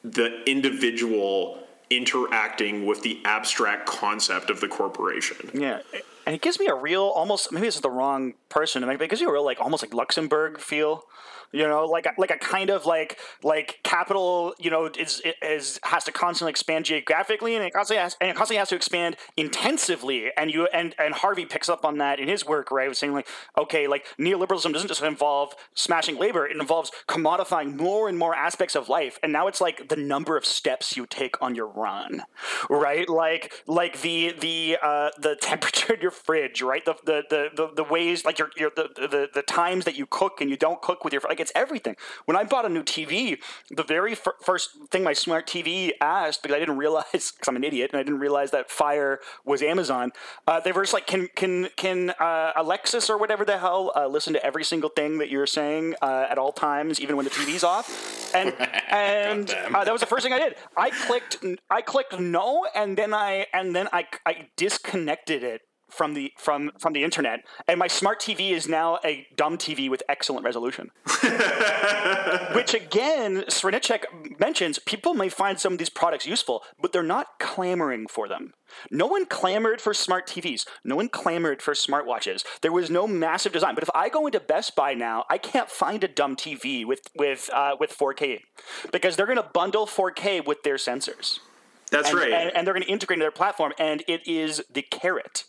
the individual interacting with the abstract concept of the corporation. Yeah, and it gives me a real, almost maybe this is the wrong person, but it gives you a real like almost like Luxemburg feel you know like like a kind of like like capital you know is is has to constantly expand geographically and it constantly has and it constantly has to expand intensively. And you and and Harvey picks up on that in his work right? Was saying like okay like neoliberalism doesn't just involve smashing labor. It involves commodifying more and more aspects of life. And now it's like the number of steps you take on your run right? Like like the the uh the temperature in your fridge right? The the the the, the ways like your your the, the the times that you cook and you don't cook with your like it's everything. When I bought a new TV, the very f- first thing my smart TV asked, because I didn't realize, because I'm an idiot, and I didn't realize that Fire was Amazon. Uh, they were just like, can can can uh, Alexis or whatever the hell uh, listen to every single thing that you're saying uh, at all times, even when the TV's off? And and uh, that was the first thing I did. I clicked I clicked no, and then I and then I I disconnected it from the from from the internet, and my smart TV is now a dumb TV with excellent resolution. Which again, Srnicek mentions people may find some of these products useful, but they're not clamoring for them. No one clamored for smart TVs. No one clamored for smartwatches. There was no massive design. But if I go into Best Buy now, I can't find a dumb TV with with uh, with 4K because they're going to bundle 4K with their sensors. That's and, right, and, and they're going to integrate into their platform, and it is the carrot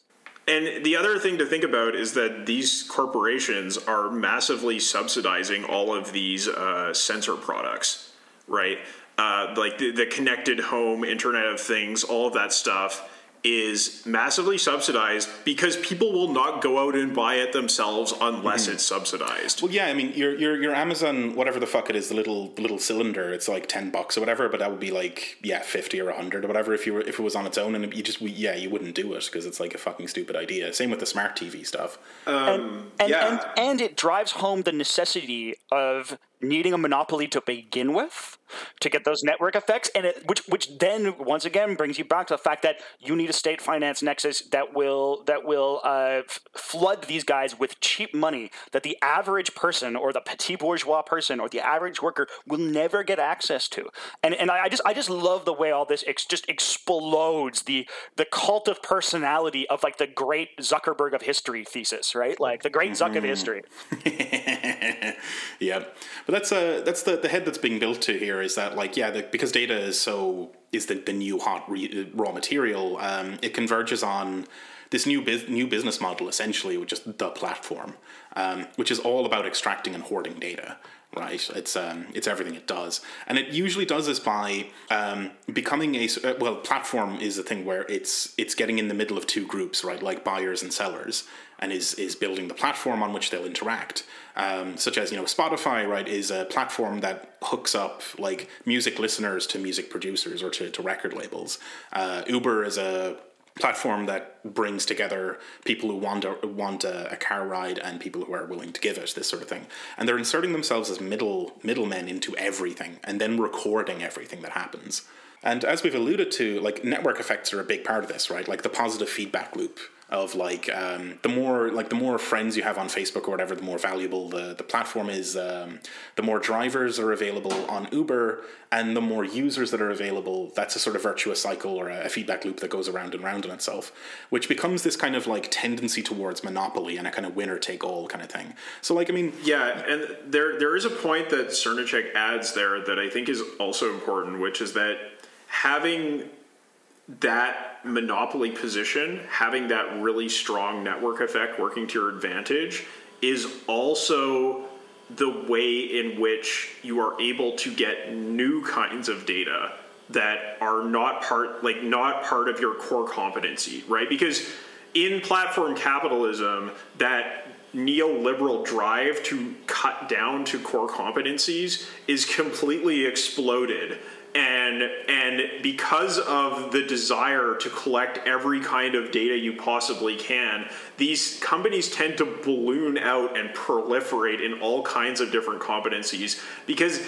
and the other thing to think about is that these corporations are massively subsidizing all of these uh, sensor products, right? Uh, like the, the connected home, Internet of Things, all of that stuff is massively subsidized because people will not go out and buy it themselves unless mm-hmm. it's subsidized. Well, yeah, I mean, your your your Amazon, whatever the fuck it is, the little the little cylinder, it's like ten bucks or whatever, but that would be like yeah, fifty or hundred or whatever if you were if it was on its own, and you just yeah, you wouldn't do it because it's like a fucking stupid idea. Same with the smart TV stuff. Um, and, and, yeah. and and it drives home the necessity of needing a monopoly to begin with to get those network effects. And it, which which then once again brings you back to the fact that you need a state finance nexus that will that will uh, f- flood these guys with cheap money that the average person or the petit bourgeois person or the average worker will never get access to. And and I, I just I just love the way all this ex- just explodes the the cult of personality of like the great Zuckerberg of history thesis right? Like the great Zuck mm-hmm. of history yeah. But that's uh that's the the head that's being built to here is that like yeah the, because data is so is the, the new hot re, raw material um, it converges on this new biz, new business model essentially which is the platform um, which is all about extracting and hoarding data right? It's um, it's everything it does. And it usually does this by um, becoming a uh, well platform is a thing where it's it's getting in the middle of two groups right? Like buyers and sellers and is is building the platform on which they'll interact. Um, such as you know Spotify, right, is a platform that hooks up like music listeners to music producers or to, to record labels. Uh, Uber is a platform that brings together people who want a, want a, a, car ride and people who are willing to give it this sort of thing and they're inserting themselves as middle middlemen into everything and then recording everything that happens and as we've alluded to like network effects are a big part of this right like the positive feedback loop of like um, the more like the more friends you have on Facebook or whatever, the more valuable the, the platform is. Um, the more drivers are available on Uber, and the more users that are available. That's a sort of virtuous cycle or a, a feedback loop that goes around and round in itself, which becomes this kind of like tendency towards monopoly and a kind of winner take all kind of thing. So like I mean, yeah, and there there is a point that Srnicek adds there that I think is also important, which is that having that monopoly position, having that really strong network effect working to your advantage, is also the way in which you are able to get new kinds of data that are not part like not part of your core competency right? Because in platform capitalism that neoliberal drive to cut down to core competencies is completely exploded and and because of the desire to collect every kind of data you possibly can these companies tend to balloon out and proliferate in all kinds of different competencies because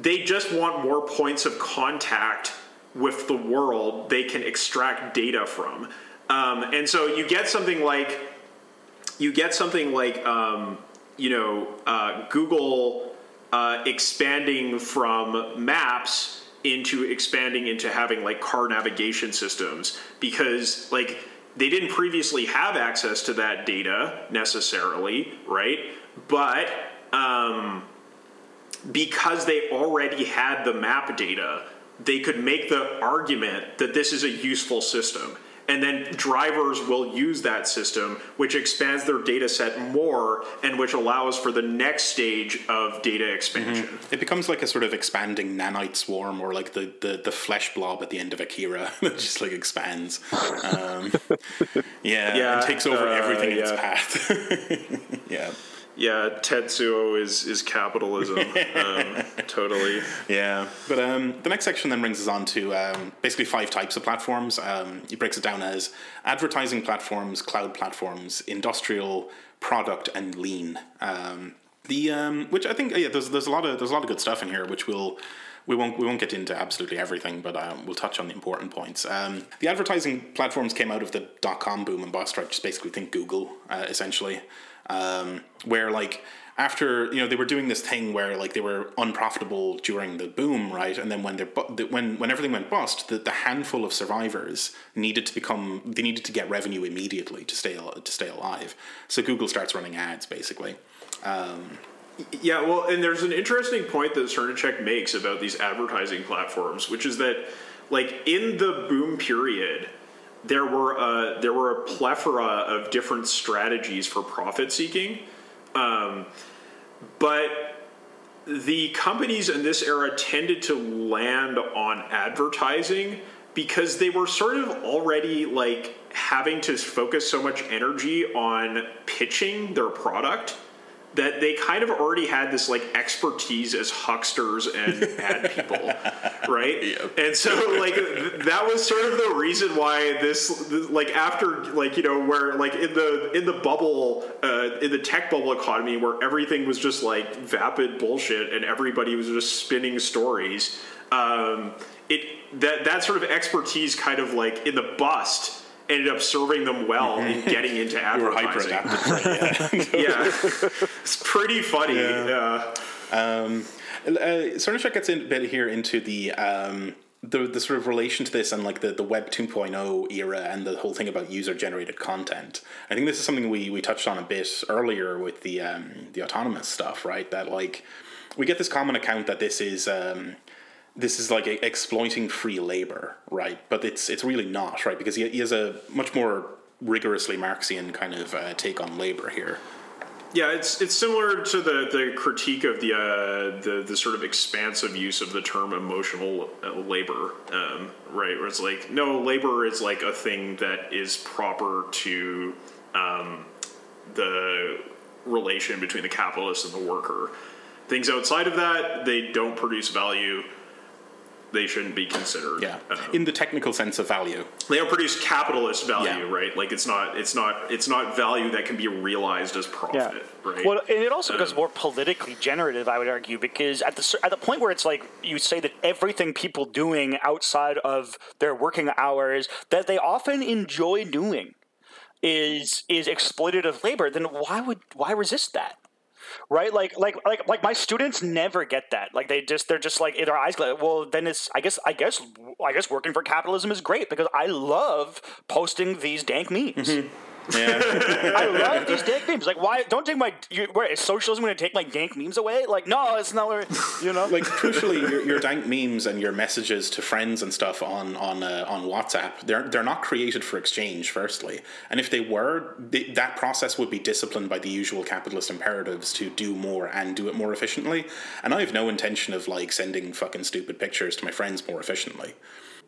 they just want more points of contact with the world they can extract data from. Um, and so you get something like you get something like um, you know uh, google uh, expanding from maps into expanding into having like car navigation systems because like they didn't previously have access to that data necessarily, right? But um, because they already had the map data, they could make the argument that this is a useful system and then drivers will use that system, which expands their data set more and which allows for the next stage of data expansion. Mm-hmm. It becomes like a sort of expanding nanite swarm or like the, the, the flesh blob at the end of Akira that just like expands. Um, yeah, yeah, and takes over uh, everything in its path. yeah yeah, Tetsuo is is capitalism, um, totally. Yeah, but um, the next section then brings us on to um, basically five types of platforms. Um, he breaks it down as advertising platforms, cloud platforms, industrial, product, and lean. Um, the um, which I think yeah, there's there's a lot of there's a lot of good stuff in here, which we'll we won't we won't get into absolutely everything, but um, we'll touch on the important points. Um, the advertising platforms came out of the dot com boom and bust, right? Just basically think Google, uh, essentially um, where like after you know they were doing this thing where like they were unprofitable during the boom right? And then when they when when everything went bust the, the handful of survivors needed to become they needed to get revenue immediately to stay to stay alive. So google starts running ads basically. Um, yeah well and there's an interesting point that Srnicek makes about these advertising platforms which is that like in the boom period there were a, there were a plethora of different strategies for profit seeking, um, but the companies in this era tended to land on advertising because they were sort of already like having to focus so much energy on pitching their product that they kind of already had this like expertise as hucksters and ad people, right? Yep. And so like th- that was sort of the reason why this like after like you know where like in the in the bubble uh, in the tech bubble economy where everything was just like vapid bullshit and everybody was just spinning stories. Um, it that that sort of expertise kind of like in the bust ended up serving them well in mm-hmm. getting into advertising. yeah. yeah, it's pretty funny. Yeah. Um, uh, Srnicek gets in a bit here into the. Um, the, the sort of relation to this and like the, the web 2.0 era and the whole thing about user generated content i think this is something we, we touched on a bit earlier with the um, the autonomous stuff right that like we get this common account that this is um, this is like a, exploiting free labor, right? But it's it's really not, right? Because he, he has a much more rigorously Marxian kind of uh, take on labor here. Yeah, it's it's similar to the, the critique of the, uh, the the sort of expansive use of the term emotional uh, labor, um, right? Where it's like no, labor is like a thing that is proper to um, the relation between the capitalist and the worker. Things outside of that, they don't produce value they shouldn't be considered. Yeah, um, in the technical sense of value, they don't produce capitalist value, yeah. right? Like it's not, it's not, it's not value that can be realized as profit, yeah. right? Well, and it also um, becomes more politically generative, I would argue, because at the at the point where it's like you say that everything people doing outside of their working hours that they often enjoy doing is is exploitative labor, then why would why resist that? Right? Like, like, like, like my students never get that. Like, they just, they're just like, their eyes, well, then it's, I guess, I guess, I guess working for capitalism is great because I love posting these dank memes. Mm-hmm. Yeah. I love these dank memes. Like, why don't take my? You, where is socialism going to take my dank memes away? Like, no, it's not. Where, you know, like crucially, your, your dank memes and your messages to friends and stuff on on uh, on WhatsApp, they're they're not created for exchange. Firstly, and if they were, they, that process would be disciplined by the usual capitalist imperatives to do more and do it more efficiently. And I have no intention of like sending fucking stupid pictures to my friends more efficiently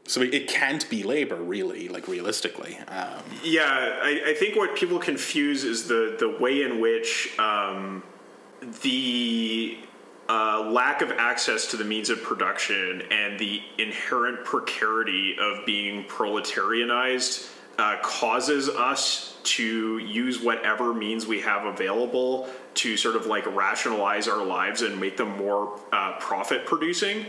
so it can't be labor really like realistically um, yeah I, I, think what people confuse is the the way in which um, the uh, lack of access to the means of production and the inherent precarity of being proletarianized uh, causes us to use whatever means we have available to sort of like rationalize our lives and make them more uh, profit producing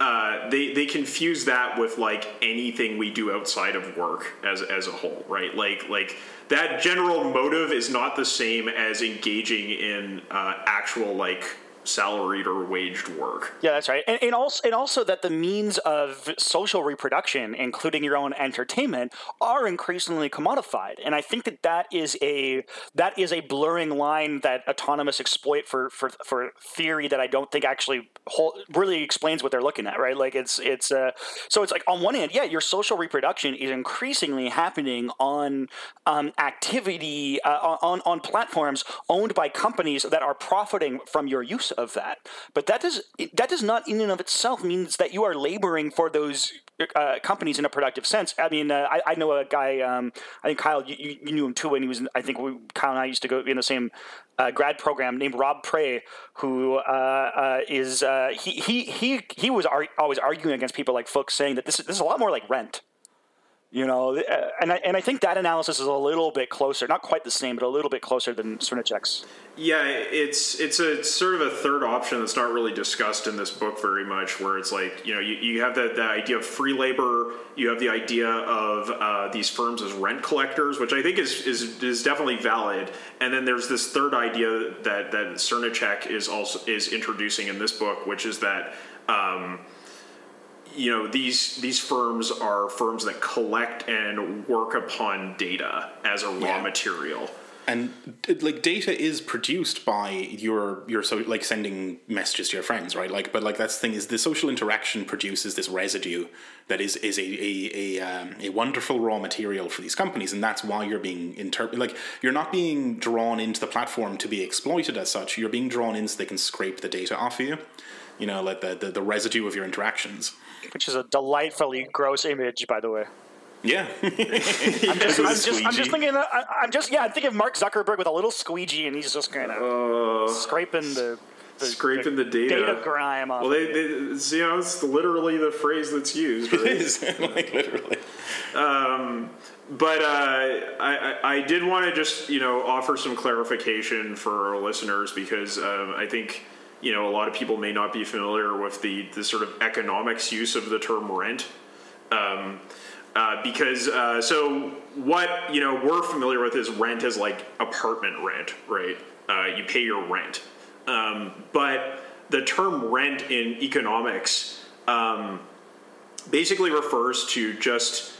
uh, they they confuse that with like anything we do outside of work as as a whole, right? Like like that general motive is not the same as engaging in uh, actual like salaried or waged work. Yeah, that's right. And, and, also, and also that the means of social reproduction, including your own entertainment, are increasingly commodified. And I think that that is a that is a blurring line that autonomous exploit for for, for theory that I don't think actually really explains what they're looking at. Right? Like it's it's uh, so it's like on one hand, yeah, your social reproduction is increasingly happening on um, activity uh, on on platforms owned by companies that are profiting from your use of that. But that does that does not in and of itself means that you are laboring for those uh, companies in a productive sense. I mean, uh, I, I, know a guy. Um, I think Kyle, you, you, knew him too, and he was. I think we, Kyle and I used to go in the same uh, grad program named Rob Prey, who uh, uh, is uh, he he he he was ar- always arguing against people like folks saying that this is, this is a lot more like rent. You know, uh, and I, and I think that analysis is a little bit closer, not quite the same, but a little bit closer than Srnicek's. Yeah, it's it's a it's sort of a third option that's not really discussed in this book very much. Where it's like you know you, you have the, the idea of free labor, you have the idea of uh, these firms as rent collectors, which I think is, is is definitely valid. And then there's this third idea that that Cernicek is also is introducing in this book, which is that. Um, you know these these firms are firms that collect and work upon data as a raw yeah. material and like data is produced by your your so like sending messages to your friends, right? Like, but like that's the thing is the social interaction produces this residue that is is a a a, um, a wonderful raw material for these companies, and that's why you're being inter like you're not being drawn into the platform to be exploited as such. You're being drawn in so they can scrape the data off of you. You know, like the, the, the residue of your interactions. Which is a delightfully gross image, by the way. Yeah, I'm just, I'm just, I'm just thinking. I, I'm just, yeah, I'm thinking of Mark Zuckerberg with a little squeegee, and he's just kind of scraping the, the scraping the, data. data grime off. Well, they, they, you know, it's literally the phrase that's used. Right? it is like literally. but uh, I, I, I did want to just you know offer some clarification for our listeners because um, I think you know a lot of people may not be familiar with the the sort of economics use of the term rent. Um, uh, because uh, so what you know we're familiar with is rent as like apartment rent, right? Uh, you pay your rent, um, but the term rent in economics um, basically refers to just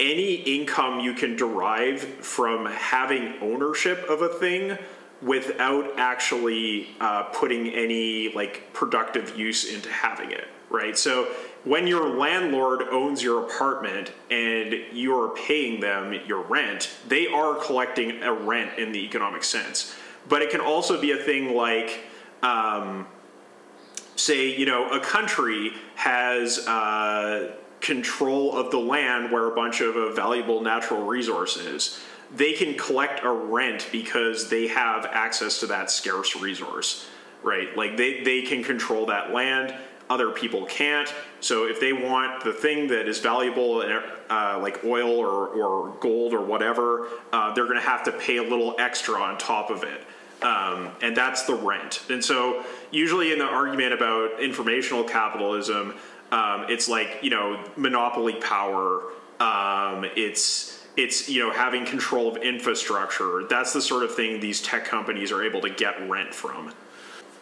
any income you can derive from having ownership of a thing without actually uh, putting any like productive use into having it right? So when your landlord owns your apartment and you're paying them your rent they are collecting a rent in the economic sense. But it can also be a thing like um, say you know a country has uh, control of the land where a bunch of a valuable natural resource is they can collect a rent because they have access to that scarce resource right like they, they can control that land other people can't so if they want the thing that is valuable uh, like oil or, or gold or whatever uh, they're going to have to pay a little extra on top of it um, and that's the rent. And so, usually in the argument about informational capitalism, um, it's like you know monopoly power. Um, it's it's you know having control of infrastructure. That's the sort of thing these tech companies are able to get rent from.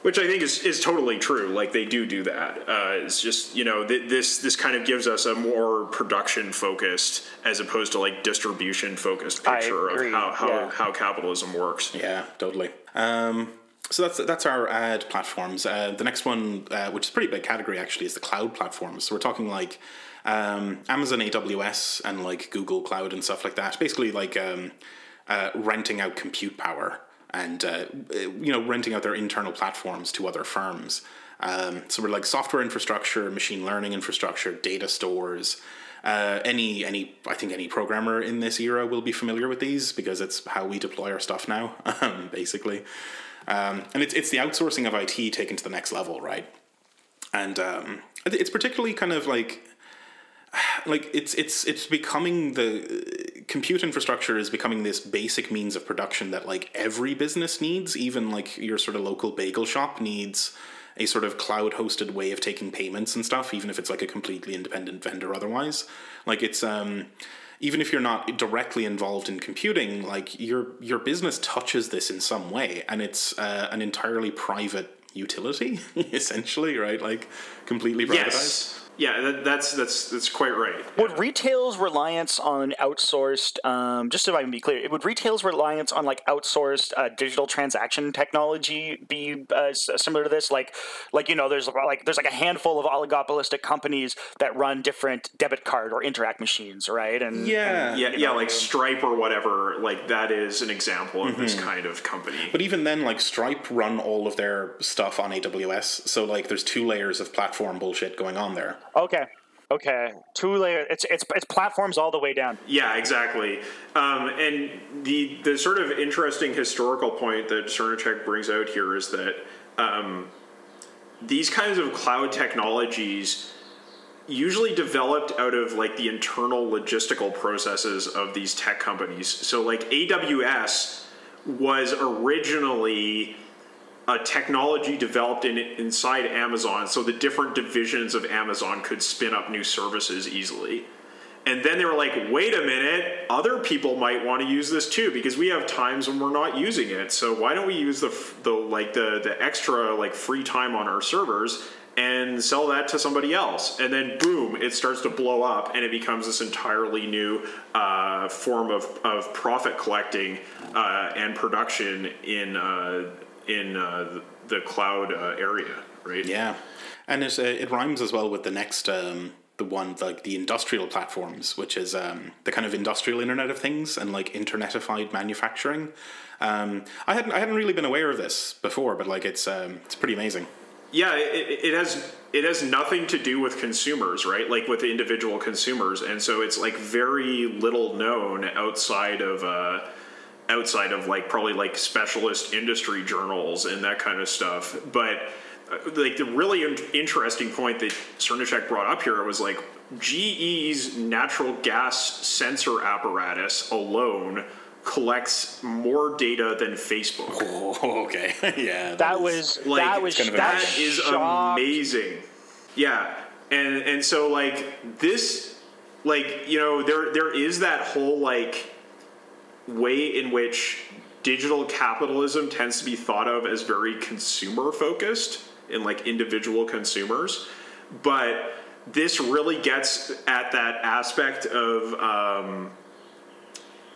Which I think is, is totally true. Like they do do that. Uh, it's just you know th- this this kind of gives us a more production focused as opposed to like distribution focused picture of how how, yeah. how capitalism works. Yeah, totally. Um, so that's that's our ad platforms. Uh, the next one, uh, which is a pretty big category actually, is the cloud platforms. So we're talking like um, Amazon AWS and like Google Cloud and stuff like that. Basically, like um, uh, renting out compute power and uh, you know renting out their internal platforms to other firms. Um, so we're like software infrastructure, machine learning infrastructure, data stores. Uh, any any I think any programmer in this era will be familiar with these because it's how we deploy our stuff now, basically. Um, and it's it's the outsourcing of IT taken to the next level, right? And um, it's particularly kind of like like it's it's it's becoming the compute infrastructure is becoming this basic means of production that like every business needs. Even like your sort of local bagel shop needs a sort of cloud hosted way of taking payments and stuff even if it's like a completely independent vendor otherwise. Like it's um even if you're not directly involved in computing like your your business touches this in some way and it's uh, an entirely private utility essentially right? Like completely privatized. Yes. Yeah, that, that's that's that's quite right. Would retail's reliance on outsourced, um, just so I can be clear, it would retail's reliance on like outsourced uh, digital transaction technology be uh, similar to this? Like, like you know, there's like there's like a handful of oligopolistic companies that run different debit card or Interac machines, right? And yeah Yeah, yeah, like Stripe or whatever. Like that is an example of this kind of company. But even then, like Stripe run all of their stuff on AWS, so like there's two layers of platform bullshit going on there. Okay, okay, two layer. It's it's it's platforms all the way down. Yeah, exactly. Um, and the the sort of interesting historical point that Srnicek brings out here is that um, these kinds of cloud technologies usually developed out of like the internal logistical processes of these tech companies. So like AWS was originally a technology developed in inside Amazon so the different divisions of Amazon could spin up new services easily. And then they were like, wait a minute, other people might want to use this too because we have times when we're not using it. So why don't we use the the like the the extra like free time on our servers and sell that to somebody else. And then, boom, it starts to blow up and it becomes this entirely new uh, form of, of profit collecting uh, and production in, uh, in uh, the cloud uh, area, right? Yeah. And it, uh, it rhymes as well with the next. Um, the one like the industrial platforms, which is um, the kind of industrial Internet of Things and like internetified manufacturing. Um, I hadn't I hadn't really been aware of this before, but like it's um, it's pretty amazing yeah, it, it has it has nothing to do with consumers, right? Like with individual consumers, and so it's like very little known outside of uh, outside of like probably like specialist industry journals and that kind of stuff. But uh, like the really in- interesting point that Srnicek brought up here was like GE's natural gas sensor apparatus alone collects more data than Facebook. Oh, okay. yeah. That, that was like, that was kind of that is amazing. Yeah. And and so like this like, you know, there there is that whole like way in which digital capitalism tends to be thought of as very consumer focused and like individual consumers. But this really gets at that aspect of um,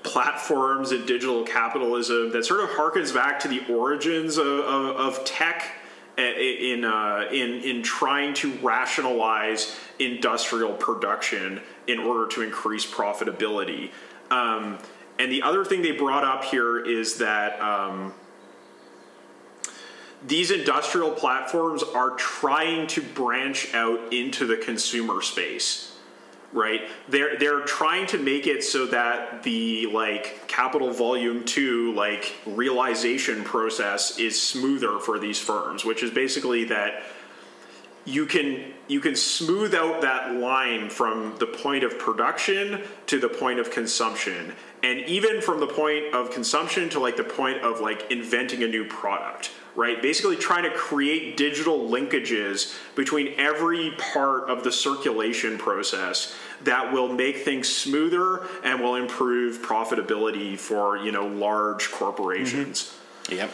platforms and digital capitalism that sort of harkens back to the origins of, of, of tech in, uh, in, in trying to rationalize industrial production in order to increase profitability. Um, and the other thing they brought up here is that um, these industrial platforms are trying to branch out into the consumer space right? They're they're trying to make it so that the like capital volume 2 like realization process is smoother for these firms which is basically that you can you can smooth out that line from the point of production to the point of consumption and even from the point of consumption to like the point of like inventing a new product right? Basically, trying to create digital linkages between every part of the circulation process that will make things smoother and will improve profitability for you know large corporations. Mm-hmm. Yep.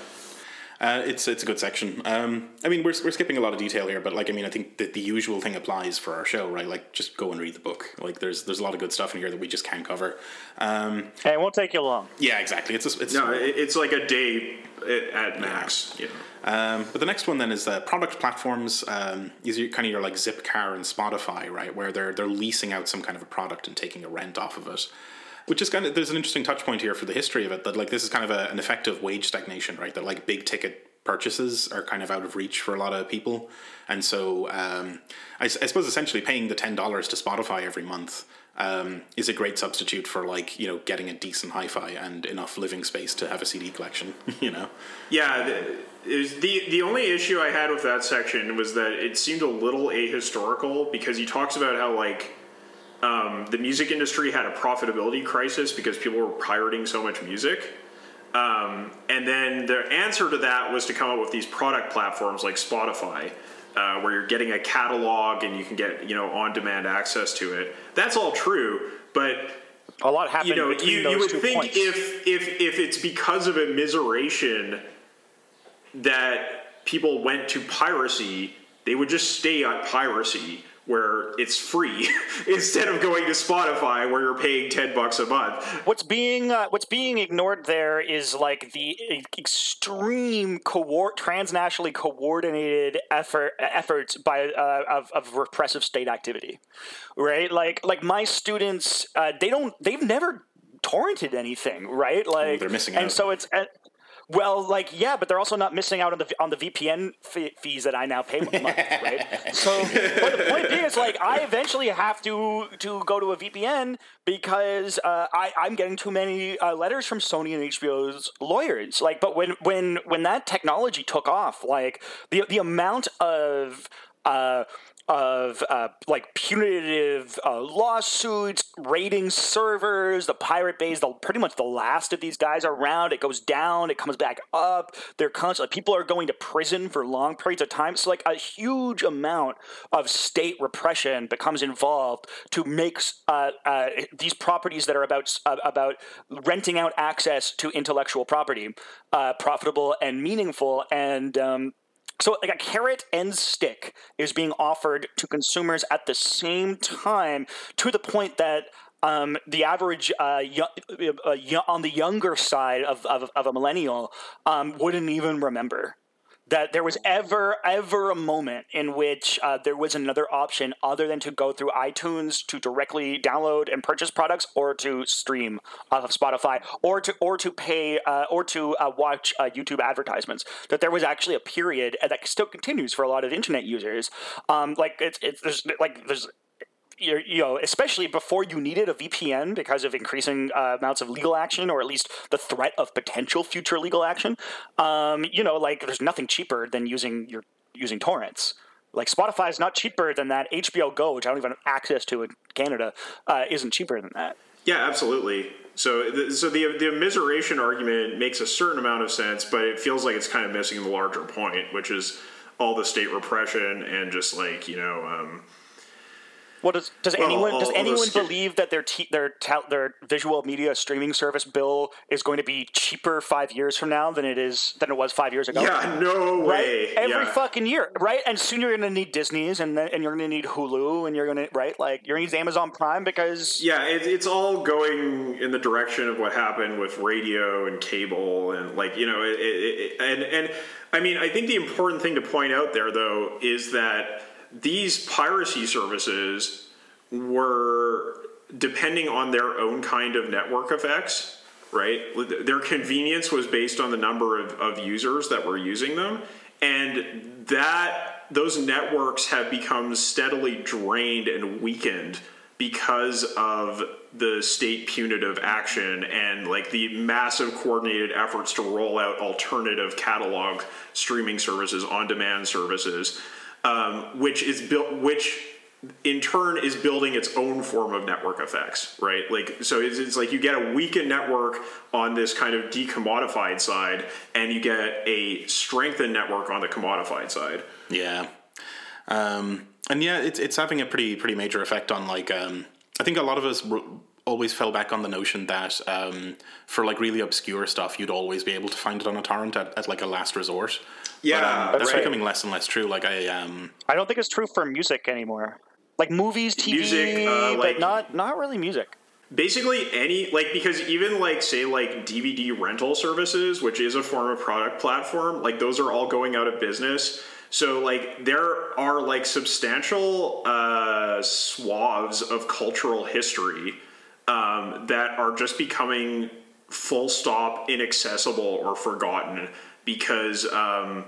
Uh, it's it's a good section. Um, I mean, we're, we're skipping a lot of detail here, but like, I mean, I think that the usual thing applies for our show, right? Like, just go and read the book. Like, there's there's a lot of good stuff in here that we just can't cover. Um, hey, it won't take you long. Yeah, exactly. It's a, it's no, it's like a day at max. Yeah. Um, but the next one then is the product platforms. Um, is your, kind of your like Zipcar and Spotify, right? Where they're they're leasing out some kind of a product and taking a rent off of it. Which is kind of there's an interesting touch point here for the history of it that like this is kind of a, an effective wage stagnation, right? That like big ticket purchases are kind of out of reach for a lot of people, and so um, I, I suppose essentially paying the ten dollars to Spotify every month um, is a great substitute for like you know getting a decent hi-fi and enough living space to have a CD collection. you know. Yeah. The, the the only issue I had with that section was that it seemed a little ahistorical because he talks about how like um, the music industry had a profitability crisis because people were pirating so much music. Um, and then the answer to that was to come up with these product platforms like Spotify, uh, where you're getting a catalog and you can get you know on demand access to it. That's all true, but a lot happened. You know, you, you would think points. if if if it's because of immiseration that people went to piracy, they would just stay on piracy where it's free instead of going to Spotify where you're paying 10 bucks a month. What's being uh, what's being ignored there is like the extreme co- transnationally coordinated effort efforts by uh, of, of repressive state activity. Right? Like like my students uh, they don't they've never torrented anything, right? Like oh, they're missing out. and so it's uh, well, like yeah, but they're also not missing out on the on the VPN fee- fees that I now pay month, right? So, but the point being is like I eventually have to to go to a VPN because uh, I I'm getting too many uh, letters from Sony and HBO's lawyers. Like, but when when when that technology took off, like the the amount of uh, of uh, like punitive uh, lawsuits, raiding servers, the Pirate Bay's, the pretty much the last of these guys around. It goes down, it comes back up. They're constantly people are going to prison for long periods of time. So like a huge amount of state repression becomes involved to make uh, uh these properties that are about uh, about renting out access to intellectual property uh, profitable and meaningful and. Um, so like a carrot and stick is being offered to consumers at the same time to the point that um, the average uh, uh, on the younger side of, of, of a millennial um, wouldn't even remember that there was ever ever a moment in which uh, there was another option other than to go through iTunes to directly download and purchase products, or to stream off of Spotify, or to or to pay uh, or to uh, watch uh, YouTube advertisements. That there was actually a period that still continues for a lot of internet users. Um, like it's it's there's like there's you know, especially before you needed a VPN because of increasing uh, amounts of legal action, or at least the threat of potential future legal action. Um, you know, like there's nothing cheaper than using your using torrents. Like Spotify is not cheaper than that. HBO Go, which I don't even have access to in Canada, uh, isn't cheaper than that. Yeah, absolutely. So, the, so the the immiseration argument makes a certain amount of sense, but it feels like it's kind of missing the larger point, which is all the state repression and just like you know. Um, well, does does well, anyone does oh, oh, anyone believe that their te- their ta- their visual media streaming service bill is going to be cheaper five years from now than it is than it was five years ago? Yeah, no right? way. Every yeah. fucking year, right? And soon you're going to need Disney's, and then, and you're going to need Hulu, and you're going to right like you're going to need Amazon Prime because yeah, it, it's all going in the direction of what happened with radio and cable, and like you know, it, it, and and I mean, I think the important thing to point out there though is that these piracy services were depending on their own kind of network effects, right? Their convenience was based on the number of, of users that were using them. And that those networks have become steadily drained and weakened because of the state punitive action and like the massive coordinated efforts to roll out alternative catalog streaming services on demand services um, which is built, which in turn is building its own form of network effects, right? Like, so it's, it's, like you get a weakened network on this kind of decommodified side, and you get a strengthened network on the commodified side. Yeah, um, and yeah, it's it's having a pretty pretty major effect on like um, I think a lot of us. always fell back on the notion that um, for like really obscure stuff, you'd always be able to find it on a torrent at, at like a last resort. Yeah, but, um, that's right. becoming less and less true. Like I, um, I don't think it's true for music anymore. Like movies, TV, music, uh, like, but not not really music. Basically, any like because even like say like DVD rental services, which is a form of product platform, like those are all going out of business. So like there are like substantial uh, swaths of cultural history um, that are just becoming full stop inaccessible or forgotten because um,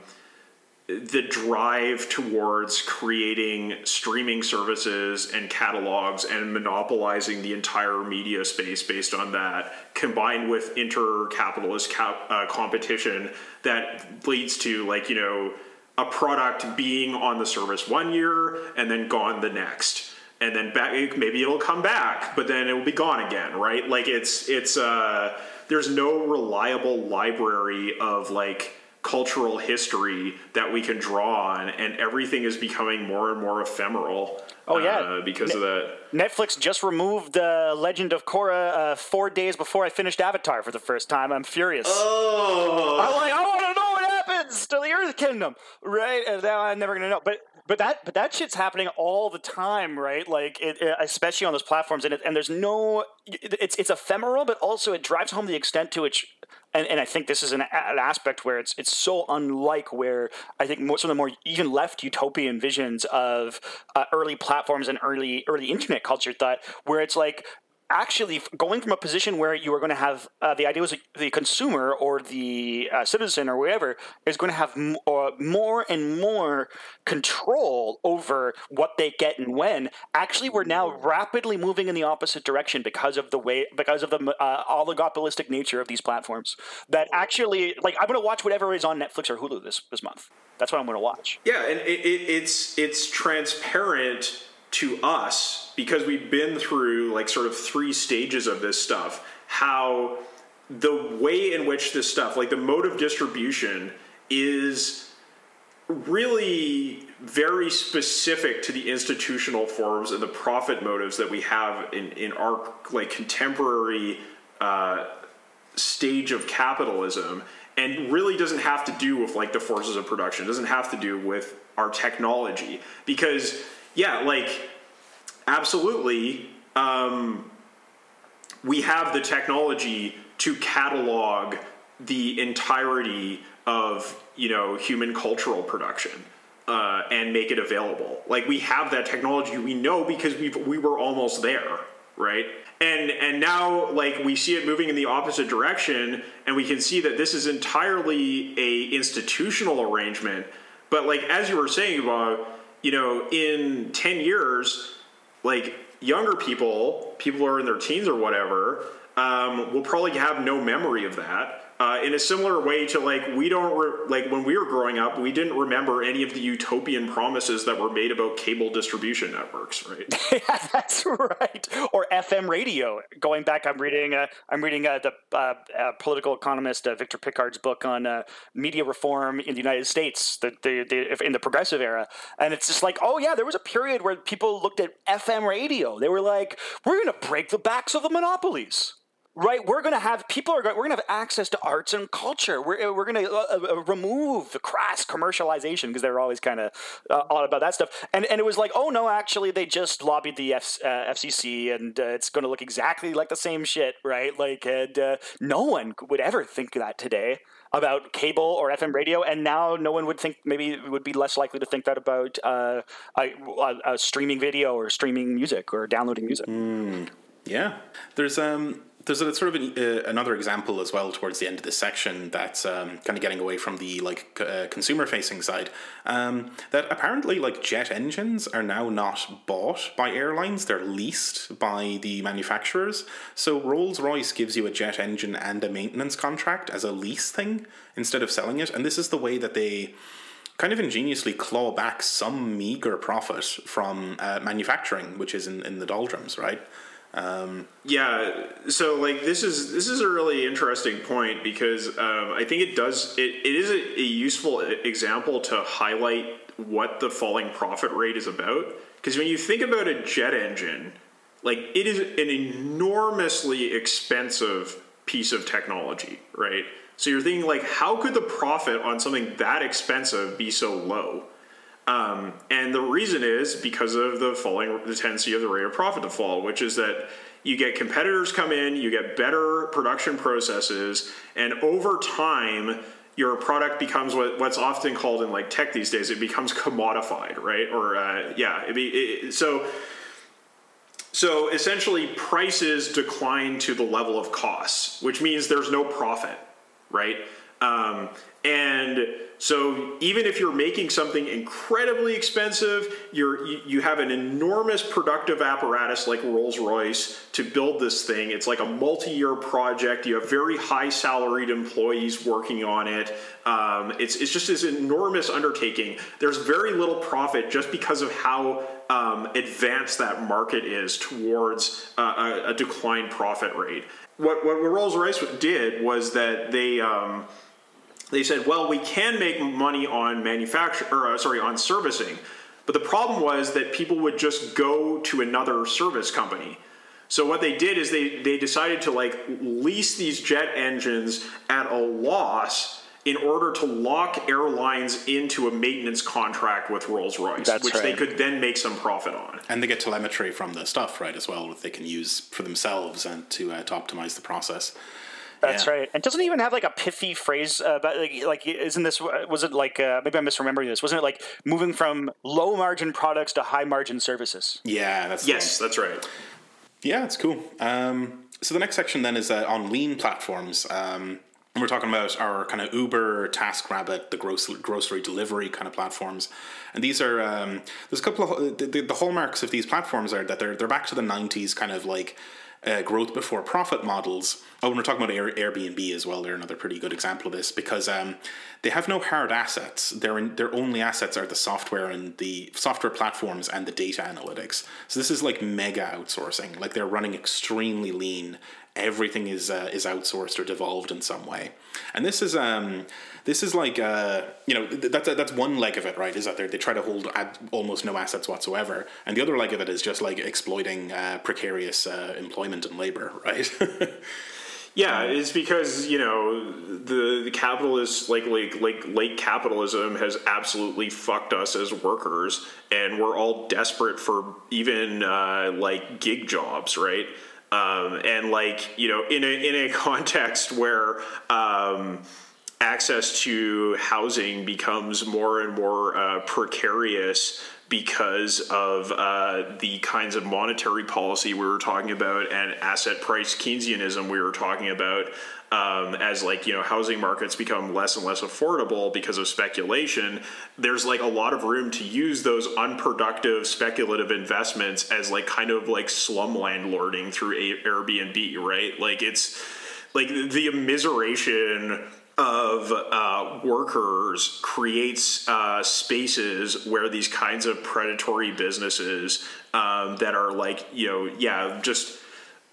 the drive towards creating streaming services and catalogs and monopolizing the entire media space based on that, combined with inter-capitalist cap, uh, competition that leads to like you know a product being on the service one year and then gone the next and then back maybe it'll come back but then it will be gone again right like it's it's uh there's no reliable library of like cultural history that we can draw on, and everything is becoming more and more ephemeral. Oh yeah, uh, because ne- of that. Netflix just removed uh, Legend of Korra uh, four days before I finished Avatar for the first time. I'm furious. Oh, I'm like, I want to know what happens to the Earth Kingdom, right? And now I'm never gonna know, but. But that, but that shit's happening all the time, right? Like, it, it, especially on those platforms, and it, and there's no, it's it's ephemeral, but also it drives home the extent to which and, and I think this is an, an, aspect where it's it's so unlike where I think most of the more even left utopian visions of uh, early platforms and early early internet culture thought, where it's like actually going from a position where you are going to have uh, the idea was the consumer or the uh, citizen or whatever is going to have m- uh, more and more control over what they get and when actually we're now rapidly moving in the opposite direction because of the way because of the uh, oligopolistic nature of these platforms that actually like i'm going to watch whatever is on netflix or hulu this this month. That's what i'm going to watch. Yeah and it, it, it's it's transparent to us because we've been through like sort of three stages of this stuff how the way in which this stuff like the mode of distribution is really very specific to the institutional forms and the profit motives that we have in, in our like contemporary uh, stage of capitalism and really doesn't have to do with like the forces of production. It doesn't have to do with our technology because yeah, like absolutely, um, we have the technology to catalog the entirety of you know human cultural production uh, and make it available. Like we have that technology, we know because we we were almost there, right? And and now like we see it moving in the opposite direction, and we can see that this is entirely a institutional arrangement. But like as you were saying, Bob, you know, in ten years, like younger people, people who are in their teens or whatever, um, will probably have no memory of that uh, in a similar way to like we don't re- like when we were growing up we didn't remember any of the utopian promises that were made about cable distribution networks right? Yeah that's right. Or fm radio. Going back i'm reading uh, i'm reading uh, the uh, uh, political economist uh, victor pickard's book on media reform in the united states the, the, the, in the progressive era. And it's just like oh yeah there was a period where people looked at fm radio. They were like we're going to break the backs of the monopolies right we're going to have people are going we're going to have access to arts and culture. We're, uh, we're going to uh, uh, remove the crass commercialization because they were always kind of uh, all about that stuff. And and it was like oh no actually they just lobbied the F, uh, fcc and uh, it's going to look exactly like the same shit right? Like and no one would ever think that today about cable or FM radio, and now no one would think maybe would be less likely to think that about uh, a, a, streaming video or streaming music or downloading music. Mm, yeah, there's um there's a sort of an, uh, another example as well towards the end of this section that's um, kind of getting away from the like uh, consumer facing side um, that apparently like jet engines are now not bought by airlines they're leased by the manufacturers. So rolls-royce gives you a jet engine and a maintenance contract as a lease thing instead of selling it and this is the way that they kind of ingeniously claw back some meager profit from uh, manufacturing which is in, in the doldrums right um, yeah, so like this is this is a really interesting point because um, I think it does it, it is a, a, useful example to highlight what the falling profit rate is about. Because when you think about a jet engine, like it is an enormously expensive piece of technology, right? So you're thinking like, how could the profit on something that expensive be so low? Um, and the reason is because of the falling, the tendency of the rate of profit to fall, which is that you get competitors come in, you get better production processes, and over time, your product becomes what, what's often called in like tech these days, it becomes commodified, right? Or uh, yeah, be, it, so so essentially, prices decline to the level of costs, which means there's no profit, right? Um, and so even if you're making something incredibly expensive, you're you, have an enormous productive apparatus like Rolls-Royce to build this thing. It's like a multi-year project. You have very high salaried employees working on it. Um, it's it's just this enormous undertaking. There's very little profit just because of how um, advanced that market is towards uh, a, a profit rate. What what Rolls-Royce did was that they um, they said, well, we can make money on manufacture, or uh, sorry, on servicing, but the problem was that people would just go to another service company. So what they did is they they decided to like lease these jet engines at a loss in order to lock airlines into a maintenance contract with Rolls Royce, which right. they could then make some profit on. And they get telemetry from the stuff, right, as well, that they can use for themselves and to, uh, to optimize the process. That's yeah. right. And doesn't even have like a pithy phrase about like, like isn't this was it like uh, maybe I'm misremembering this? Wasn't it like moving from low margin products to high margin services? Yeah, that's yes, that's right. Yeah, it's cool. Um, so the next section then is uh, on lean platforms. Um, and we're talking about our kind of Uber, TaskRabbit, the grocery, grocery delivery kind of platforms, and these are um, there's a couple of the, the, hallmarks of these platforms are that they're they're back to the '90s kind of like uh, growth before profit models. Oh, when we're talking about Air, Airbnb as well, they're another pretty good example of this because um, they have no hard assets. Their their only assets are the software and the software platforms and the data analytics. So this is like mega outsourcing. Like they're running extremely lean. Everything is uh, is outsourced or devolved in some way. And this is um, this is like uh, you know that's that's one leg of it, right? Is that they try to hold ad, almost no assets whatsoever, and the other leg of it is just like exploiting uh, precarious uh, employment and labor, right? Yeah, it's because you know the, the capitalist like like like late capitalism has absolutely fucked us as workers, and we're all desperate for even uh, like gig jobs, right? Um, and like you know, in a in a context where um, access to housing becomes more and more uh, precarious because of uh, the kinds of monetary policy we were talking about and asset price Keynesianism we were talking about. Um, as like you know housing markets become less and less affordable because of speculation there's like a lot of room to use those unproductive speculative investments as like kind of like slum landlording through airbnb right like it's like the immiseration of uh, workers creates uh, spaces where these kinds of predatory businesses um, that are like you know yeah just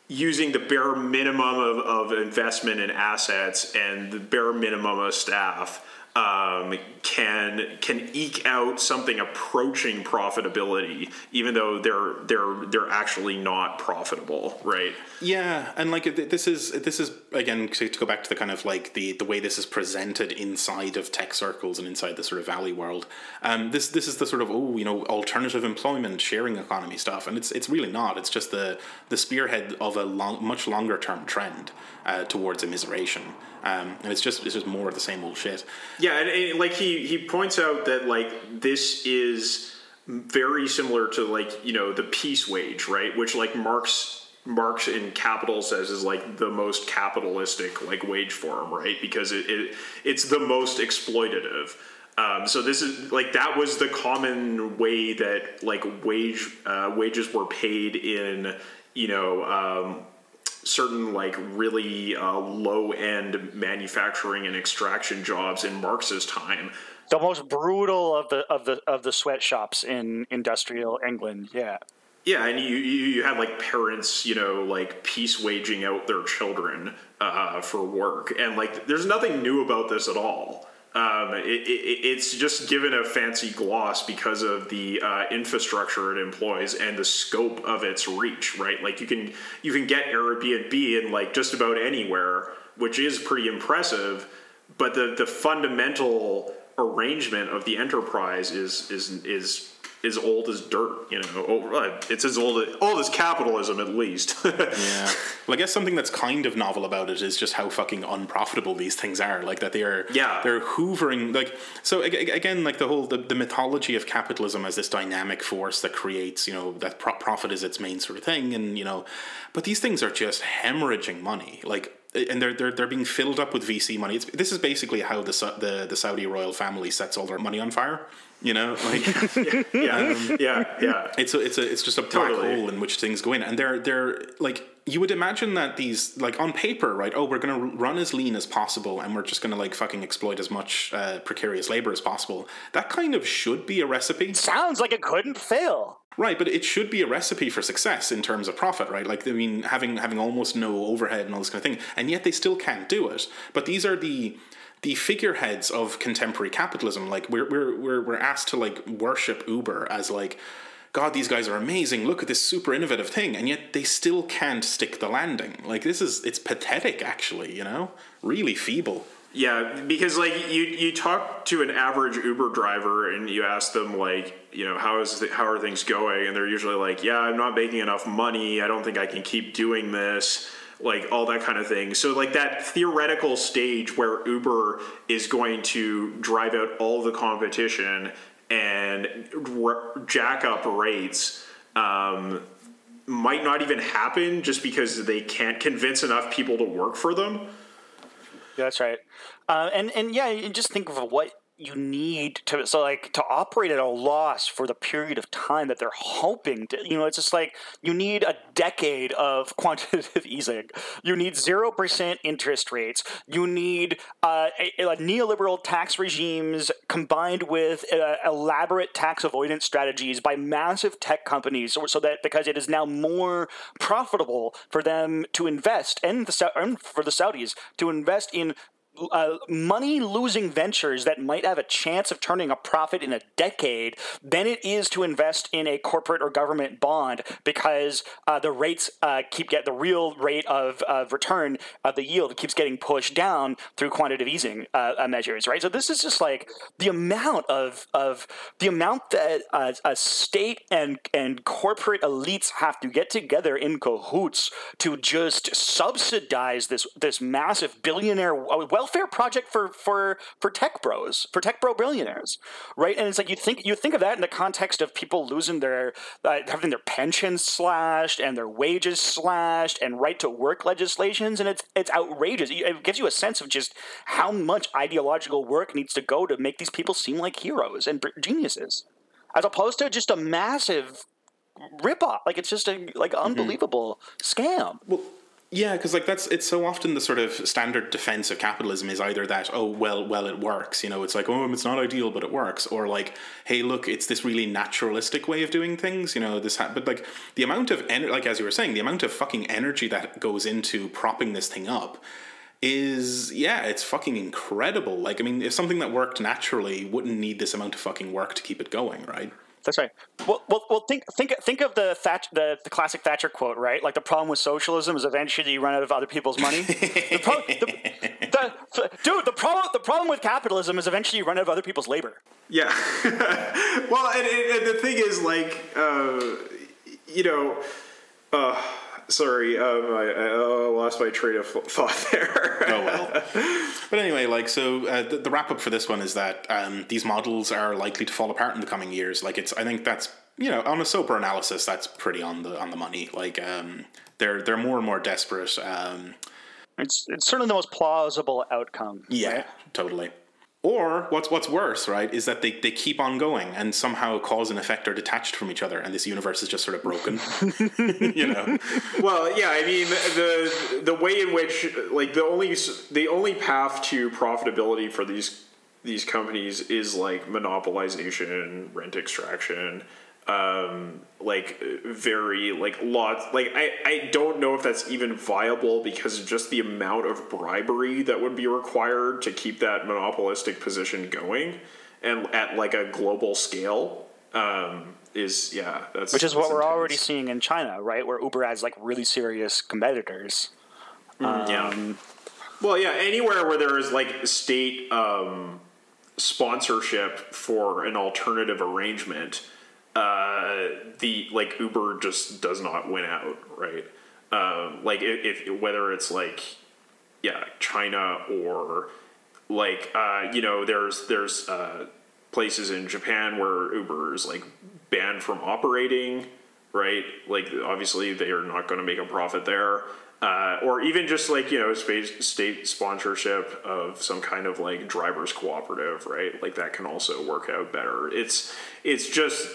using the bare minimum of, of investment in assets and the bare minimum of staff um, can can eke out something approaching profitability, even though they're they're they're actually not profitable, right? Yeah, and like this is this is again to, go back to the kind of like the the way this is presented inside of tech circles and inside the sort of valley world. Um, this this is the sort of oh you know alternative employment sharing economy stuff, and it's it's really not. It's just the the spearhead of a long, much longer term trend uh, towards immiseration. Um, and it's just it's just more of the same old shit. Yeah, and, and, like he he points out that like this is very similar to like you know the piece wage, right? Which like Marx Marx in Capital says is like the most capitalistic like wage form, right? Because it, it it's the most exploitative. Um, so this is like that was the common way that like wage uh, wages were paid in you know um, certain like really uh, low end manufacturing and extraction jobs in Marx's time. The most brutal of the of the of the sweatshops in industrial England. Yeah. Yeah, and you, you, you had like parents, you know, like piece waging out their children uh, for work, and like there's nothing new about this at all. Um, it, it, it's just given a fancy gloss because of the uh, infrastructure it employs and the scope of its reach, right? Like you can you can get Airbnb in like just about anywhere, which is pretty impressive. But the the fundamental arrangement of the enterprise is is is is old as dirt. You know, uh, it's as old as, old as capitalism, at least. yeah. Well, I guess something that's kind of novel about it is just how fucking unprofitable these things are. Like that they are. Yeah. They're hoovering. Like so again, like the whole the, the mythology of capitalism as this dynamic force that creates, you know, that pro- profit is its main sort of thing, and you know, but these things are just hemorrhaging money. Like and they're they're they're being filled up with VC money. It's, this is basically how the the the Saudi royal family sets all their money on fire. You know, like yeah, um, yeah, yeah. It's a, it's a, it's just a black totally. hole in which things go in, and they're they're like you would imagine that these like on paper, right? Oh, we're going to run as lean as possible, and we're just going to like fucking exploit as much uh, precarious labor as possible. That kind of should be a recipe. Sounds like it couldn't fail. Right, but it should be a recipe for success in terms of profit, right? Like, I mean, having having almost no overhead and all this kind of thing, and yet they still can't do it. But these are the the figureheads of contemporary capitalism. Like we're we're we're we're asked to like worship Uber as like God, these guys are amazing. Look at this super innovative thing, and yet they still can't stick the landing. Like this is it's pathetic, actually. You know, really feeble. Yeah, because like you you talk to an average Uber driver and you ask them like you know how is the, how are things going, and they're usually like, yeah, I'm not making enough money. I don't think I can keep doing this like all that kind of thing. So like that theoretical stage where Uber is going to drive out all the competition and jack up rates um, might not even happen just because they can't convince enough people to work for them. Yeah, that's right. Uh, and and yeah, just think of what you need to so like to operate at a loss for the period of time that they're hoping to you know it's just like you need a decade of quantitative easing. You need 0% interest rates. You need uh, a, a neoliberal tax regimes combined with uh, elaborate tax avoidance strategies by massive tech companies so, so, that because it is now more profitable for them to invest and the and for the Saudis to invest in uh, money losing ventures that might have a chance of turning a profit in a decade than it is to invest in a corporate or government bond because uh, the rates uh, keep get the real rate of, of return of the yield keeps getting pushed down through quantitative easing uh, uh, measures, right? So this is just like the amount of of the amount that uh, a state and and corporate elites have to get together in cahoots to just subsidize this this massive billionaire welfare project for for for tech bros, for tech bro billionaires, right? And it's like you think you think of that in the context of people losing their uh, having their pensions slashed and their wages slashed and right to work legislations, and it's it's outrageous. It gives you a sense of just how much ideological work needs to go to make these people seem like heroes and geniuses, as opposed to just a massive ripoff. Like it's just a like mm-hmm. unbelievable mm-hmm. scam. Well, yeah, because like that's it's so often the sort of standard defense of capitalism is either that oh well well it works you know it's like oh it's not ideal but it works or like hey look it's this really naturalistic way of doing things you know this ha- but like the amount of energy like as you were saying the amount of fucking energy that goes into propping this thing up is yeah it's fucking incredible. Like I mean if something that worked naturally wouldn't need this amount of fucking work to keep it going right that's right. Well, well, well think think think of the Thatch, the, the classic Thatcher quote, right? Like the problem with socialism is eventually you run out of other people's money. the pro- the, the, dude, the problem the problem with capitalism is eventually you run out of other people's labor. Yeah. well, and, and, the thing is, like, uh, you know. Uh, sorry, um, I, I, lost my train of thought there. oh well. But anyway, like so, uh, the, the, wrap up for this one is that um, these models are likely to fall apart in the coming years. Like it's, I think that's you know on a sober analysis, that's pretty on the on the money. Like um, they're they're more and more desperate. Um, it's it's certainly the most plausible outcome. Yeah, right? totally. Or what's what's worse, right, is that they, they keep on going and somehow cause and effect are detached from each other, and this universe is just sort of broken. you know. Well, yeah, I mean the the way in which like the only the only path to profitability for these these companies is like monopolization, rent extraction, um, like very like lots like I, I don't know if that's even viable because of just the amount of bribery that would be required to keep that monopolistic position going and at like a global scale um, is yeah that's which is that's what intense. we're already seeing in China right? Where Uber has like really serious competitors. Um, yeah well yeah anywhere where there is like state um, sponsorship for an alternative arrangement the like Uber just does not win out, right? Um, like if, if, whether it's like yeah China or like uh, you know there's there's uh, places in Japan where Uber is like banned from operating, right? Like obviously they are not going to make a profit there. Uh, or even just like you know space, state sponsorship of some kind of like drivers cooperative right like that can also work out better it's it's just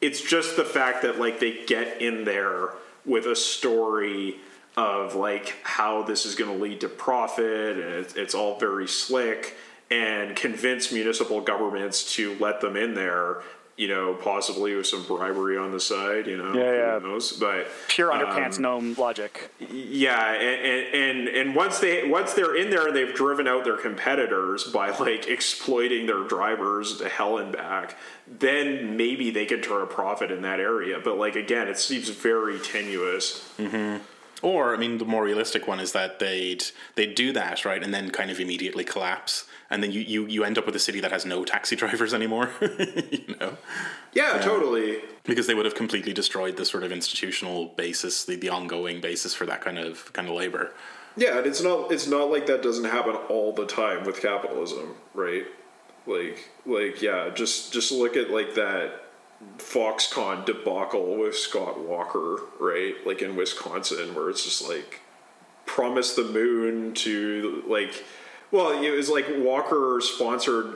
it's just the fact that like they get in there with a story of like how this is going to lead to profit and it's, it's all very slick and convince municipal governments to let them in there you know, possibly with some bribery on the side, you know, yeah, yeah. Knows? But pure underpants um, gnome logic. Yeah, and, and and once they once they're in there and they've driven out their competitors by like exploiting their drivers to hell and back, then maybe they can turn a profit in that area. But like again, it seems very tenuous. Mm-hmm. Or I mean, the more realistic one is that they'd they'd do that right, and then kind of immediately collapse and then you, you, you end up with a city that has no taxi drivers anymore. you know? Yeah, totally. Because they would have completely destroyed the sort of institutional basis, the, the ongoing basis for that kind of kind of labor. Yeah, and it's not it's not like that doesn't happen all the time with capitalism, right? Like like yeah, just just look at like that Foxconn debacle with Scott Walker, right? Like in Wisconsin, where it's just like promise the moon to like well, it was like Walker sponsored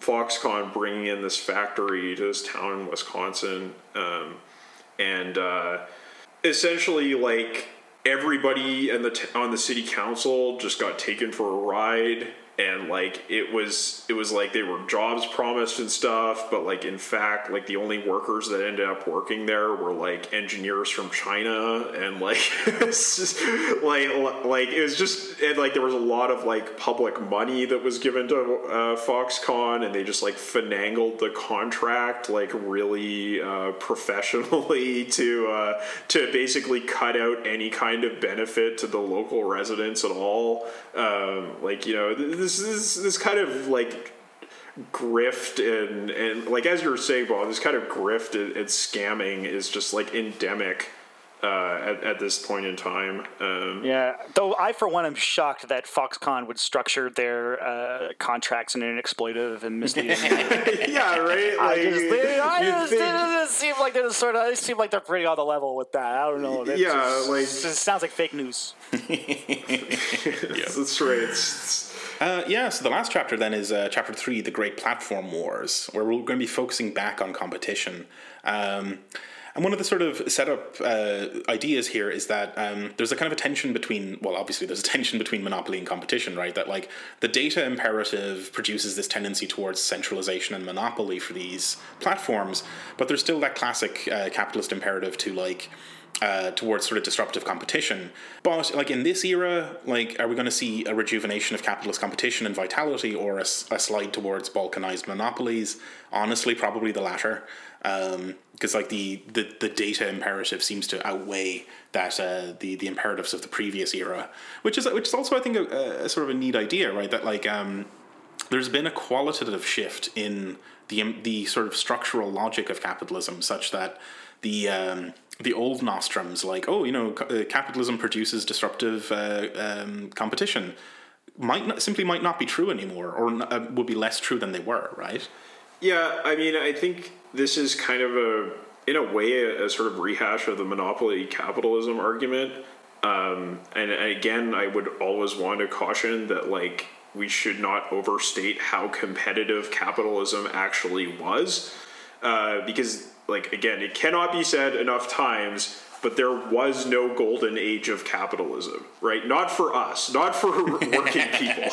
Foxconn bringing in this factory to this town in Wisconsin, um, and uh, essentially like everybody the t- on the city council just got taken for a ride and like it was it was like they were jobs promised and stuff but like in fact like the only workers that ended up working there were like engineers from china and like it's just like like it was just and like there was a lot of like public money that was given to uh, foxconn and they just like finangled the contract like really uh, professionally to uh, to basically cut out any kind of benefit to the local residents at all. Um, like you know this is this kind of like grift and and like as you were saying, Bob, this kind of grift and, and scamming is just like endemic uh, at, at this point in time. Um, yeah, though I for one am shocked that Foxconn would structure their uh, contracts in an exploitive and misleading. yeah, right. Like, I just, they, I just, think, it just seem like they're sort of. They seem like they're pretty on the level with that. I don't know. It's Yeah, just- like- it sounds like fake news. yeah, that's right. It's, it's- Uh, yeah, so the last chapter then is uh, chapter three, the Great Platform Wars, where we're going to be focusing back on competition. Um, and one of the sort of setup uh, ideas here is that um, there's a kind of a tension between, well, obviously there's a tension between monopoly and competition, right? That like the data imperative produces this tendency towards centralization and monopoly for these platforms, but there's still that classic uh, capitalist imperative to like uh, towards sort of disruptive competition. But like in this era, like are we going to see a rejuvenation of capitalist competition and vitality, or a slide towards balkanized monopolies? Honestly, probably the latter, because like the, the the data imperative seems to outweigh that uh, the the imperatives of the previous era, which is which is also I think a, a sort of a neat idea, right? That like um, there's been a qualitative shift in the the sort of structural logic of capitalism, such that the um, the old nostrums, like oh, you know, uh, capitalism produces disruptive uh, um, competition, might not, simply might not be true anymore, or uh, would be less true than they were, right? Yeah, I mean, I think this is kind of a, in a way, a, a sort of rehash of the monopoly capitalism argument. Um, and again, I would always want to caution that, like, we should not overstate how competitive capitalism actually was. Uh, because, like, again, it cannot be said enough times, but there was no golden age of capitalism, right? Not for us, not for working people,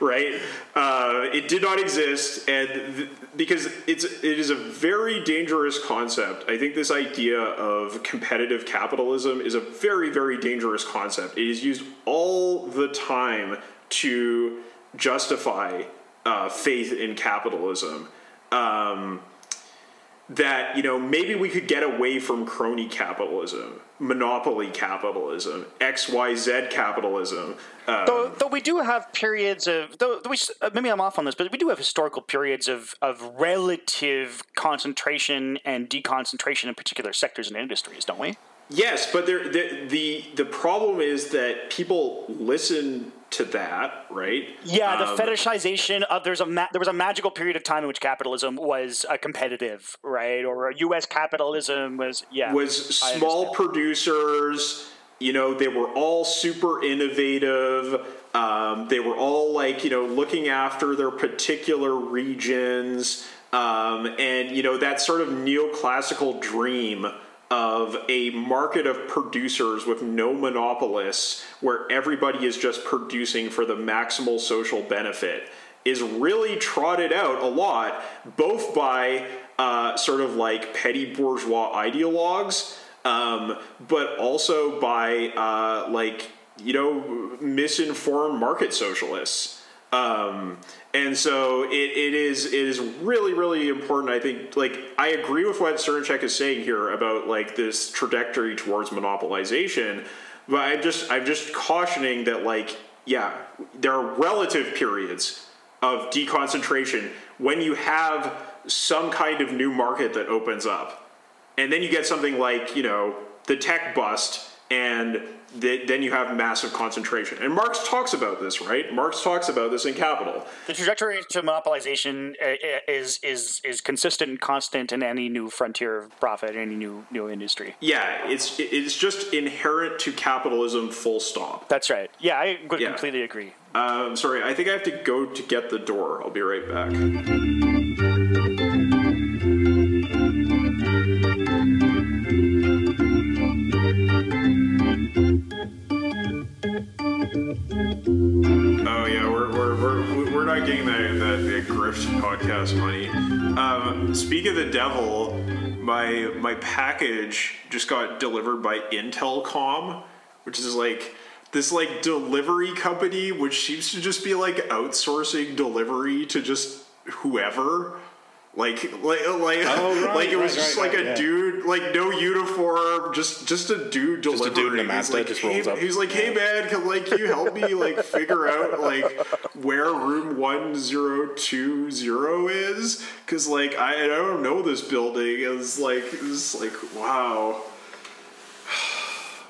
right? Uh, it did not exist, and th- because it's it is a very dangerous concept. I think this idea of competitive capitalism is a very very dangerous concept. It is used all the time to justify uh, faith in capitalism. Um, that you know maybe we could get away from crony capitalism, monopoly capitalism, X Y Z capitalism. Uh, Though, though we do have periods of, though, though we, uh, maybe I'm off on this, but we do have historical periods of, of relative concentration and deconcentration in particular sectors and industries, don't we? Yes, but there, the, the the problem is that people listen to that, right? Yeah, the Um, fetishization of there's a ma- there was a magical period of time in which capitalism was uh, competitive, right? Or U.S. capitalism was yeah was I small understand. producers. You know, they were all super innovative. Um, they were all like, you know, looking after their particular regions. Um, and, you know, that sort of neoclassical dream of a market of producers with no monopolists where everybody is just producing for the maximal social benefit is really trotted out a lot, both by uh, sort of like petty bourgeois ideologues, um, but also by uh, like you know misinformed market socialists. Um, and so it, it is it is really really important. I think like I agree with what Srnicek is saying here about like this trajectory towards monopolization, but I'm just I'm just cautioning that like yeah there are relative periods of deconcentration when you have some kind of new market that opens up and then you get something like you know the tech bust and th- then you have massive concentration and marx talks about this right marx talks about this in capital The trajectory to monopolization uh, is is is consistent and constant in any new frontier of profit, any new new industry. yeah it's it's just inherent to capitalism full stop That's right. Yeah, I would Yeah. completely agree. um, sorry i think i have to go to get the door i'll be right back Oh yeah, we're we're, we're we're not getting that the grift podcast money. Um, speak of the devil, my my package just got delivered by Intelcom, which is like this like delivery company, which seems to just be like outsourcing delivery to just whoever. Like, like, like, Oh, right, like it was right, just right, like a yeah. dude, like no uniform, just just a dude a delivering. dude in a He's like, just hey, up. He's like, hey man, can like you help me like figure out like where room one zero two zero is? Because like I, I don't know this building. It's like it's like wow.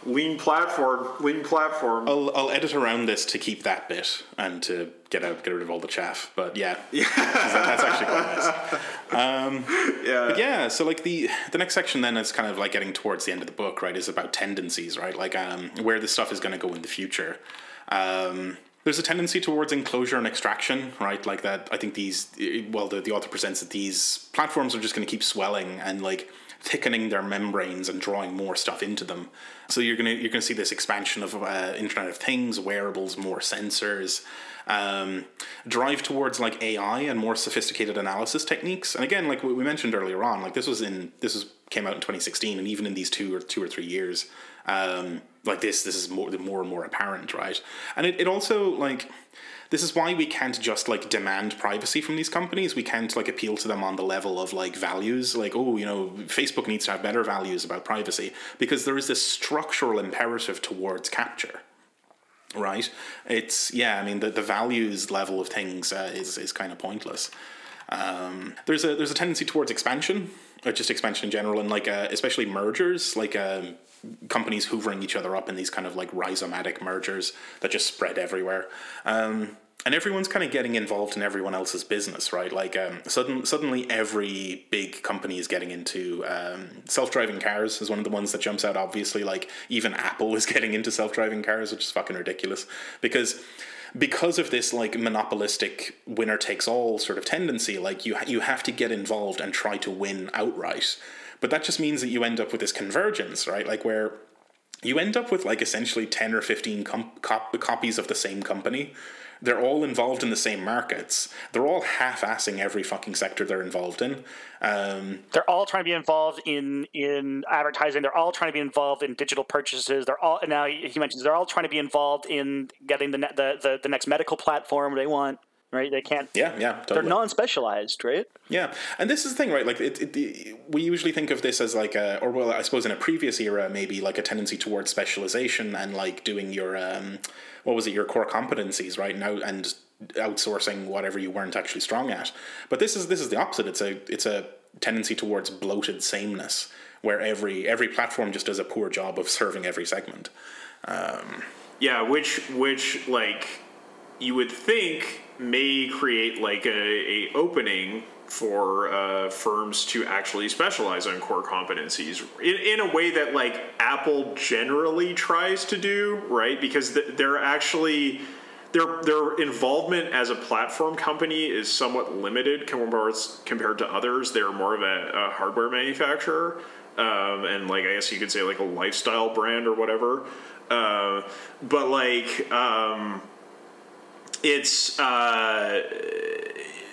Lean platform, lean platform. I'll, I'll edit around this to keep that bit and to get out get rid of all the chaff. But yeah, yeah, that's actually quite nice. yeah, But yeah, so like the the next section then is kind of like getting towards the end of the book, right? Is about tendencies, right? Like um, where this stuff is going to go in the future. Um, there's a tendency towards enclosure and extraction, right? Like that. I think these, well, the, the author presents that these platforms are just going to keep swelling and like thickening their membranes and drawing more stuff into them. So you're gonna you're gonna see this expansion of uh, Internet of Things, wearables, more sensors, um, drive towards like AI and more sophisticated analysis techniques. And again, like we mentioned earlier on, like this was in this was came out in 2016, and even in these two or two or three years, um, like this this is more more and more apparent, right? And it, it also like this is why we can't just like demand privacy from these companies. We can't like appeal to them on the level of like values, like, oh, you know, Facebook needs to have better values about privacy because there is this structural imperative towards capture. Right? It's, yeah, I mean, the, the values level of things uh, is, is kind of pointless. Um, there's a there's a tendency towards expansion, or just expansion in general, and like uh, especially mergers, like um, companies hoovering each other up in these kind of like rhizomatic mergers that just spread everywhere. Um, and everyone's kind of getting involved in everyone else's business, right? Like um, sudden, suddenly, every big company is getting into um, self-driving cars. Is one of the ones that jumps out. Obviously, like even Apple is getting into self-driving cars, which is fucking ridiculous because because of this like monopolistic winner takes all sort of tendency like you you have to get involved and try to win outright but that just means that you end up with this convergence right like where you end up with like essentially 10 or 15 com- cop- copies of the same company they're all involved in the same markets they're all half-assing every fucking sector they're involved in um, They're all trying to be involved in in advertising. They're all trying to be involved in digital purchases. They're all now he mentions they're all trying to be involved in getting the ne- the, the, the next medical platform they want. Right? They can't. yeah yeah totally. They're non-specialized, right? Yeah, and this is the thing, right? Like, it, it, it- we usually think of this as like a, or well, I suppose in a previous era, maybe like a tendency towards specialization and like doing your, um, what was it, your core competencies, right? Now and outsourcing whatever you weren't actually strong at. But this is this is the opposite. It's a it's a tendency towards bloated sameness, where every every platform just does a poor job of serving every segment. Um, Yeah, which which like you would think may create like a, a opening for uh, firms to actually specialize on core competencies in, in a way that like Apple generally tries to do, right? Because th- they're actually their their involvement as a platform company is somewhat limited compared to others. They're more of a, a hardware manufacturer, um, and like I guess you could say like a lifestyle brand or whatever. Uh, but like um, it's uh,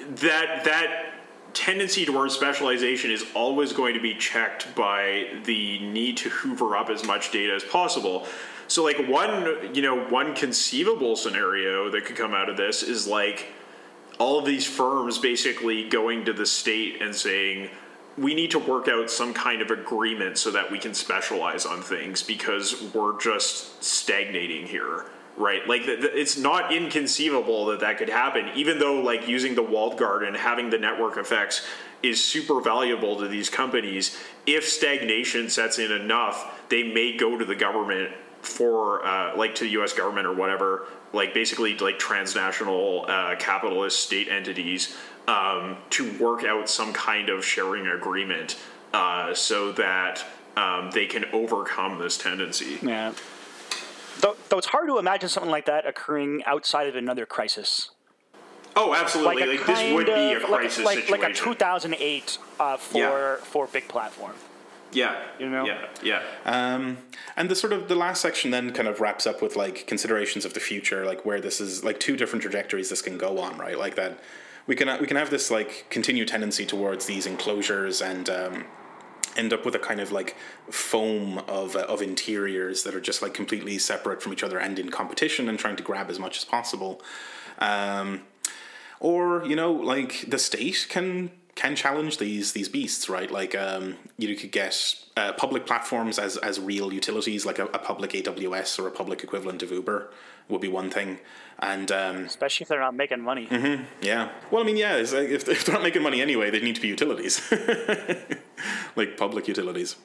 that that tendency towards specialization is always going to be checked by the need to hoover up as much data as possible. So like one, you know, one conceivable scenario that could come out of this is like all of these firms basically going to the state and saying we need to work out some kind of agreement so that we can specialize on things because we're just stagnating here right like th- th- it's not inconceivable that that could happen even though like using the walled garden having the network effects is super valuable to these companies if stagnation sets in enough they may go to the government for uh, like to the us government or whatever like basically like transnational uh, capitalist state entities um, to work out some kind of sharing agreement uh, so that um, they can overcome this tendency Yeah. Though, though it's hard to imagine something like that occurring outside of another crisis. oh absolutely Like, like, this kind would be a of- like- crisis like, situation like a 2008 uh, for Yeah. for big platform. Yeah. You know? Yeah. Yeah. Um, and the sort of the last section then kind of wraps up with like considerations of the future, like where this is like two different trajectories this can go on, right? Like that we can we can have this like continued tendency towards these enclosures and um, end up with a kind of like foam of uh, of interiors that are just like completely separate from each other and in competition and trying to grab as much as possible. Um, or you know, like the state can can challenge these these beasts, right? Like um, you could get uh, public platforms as as real utilities, like a, a, public AWS or a public equivalent of Uber would be one thing, and um, especially if they're not making money. Mm-hmm, yeah. Well, I mean, yeah. Like if, if they're not making money anyway, they need to be utilities, like public utilities.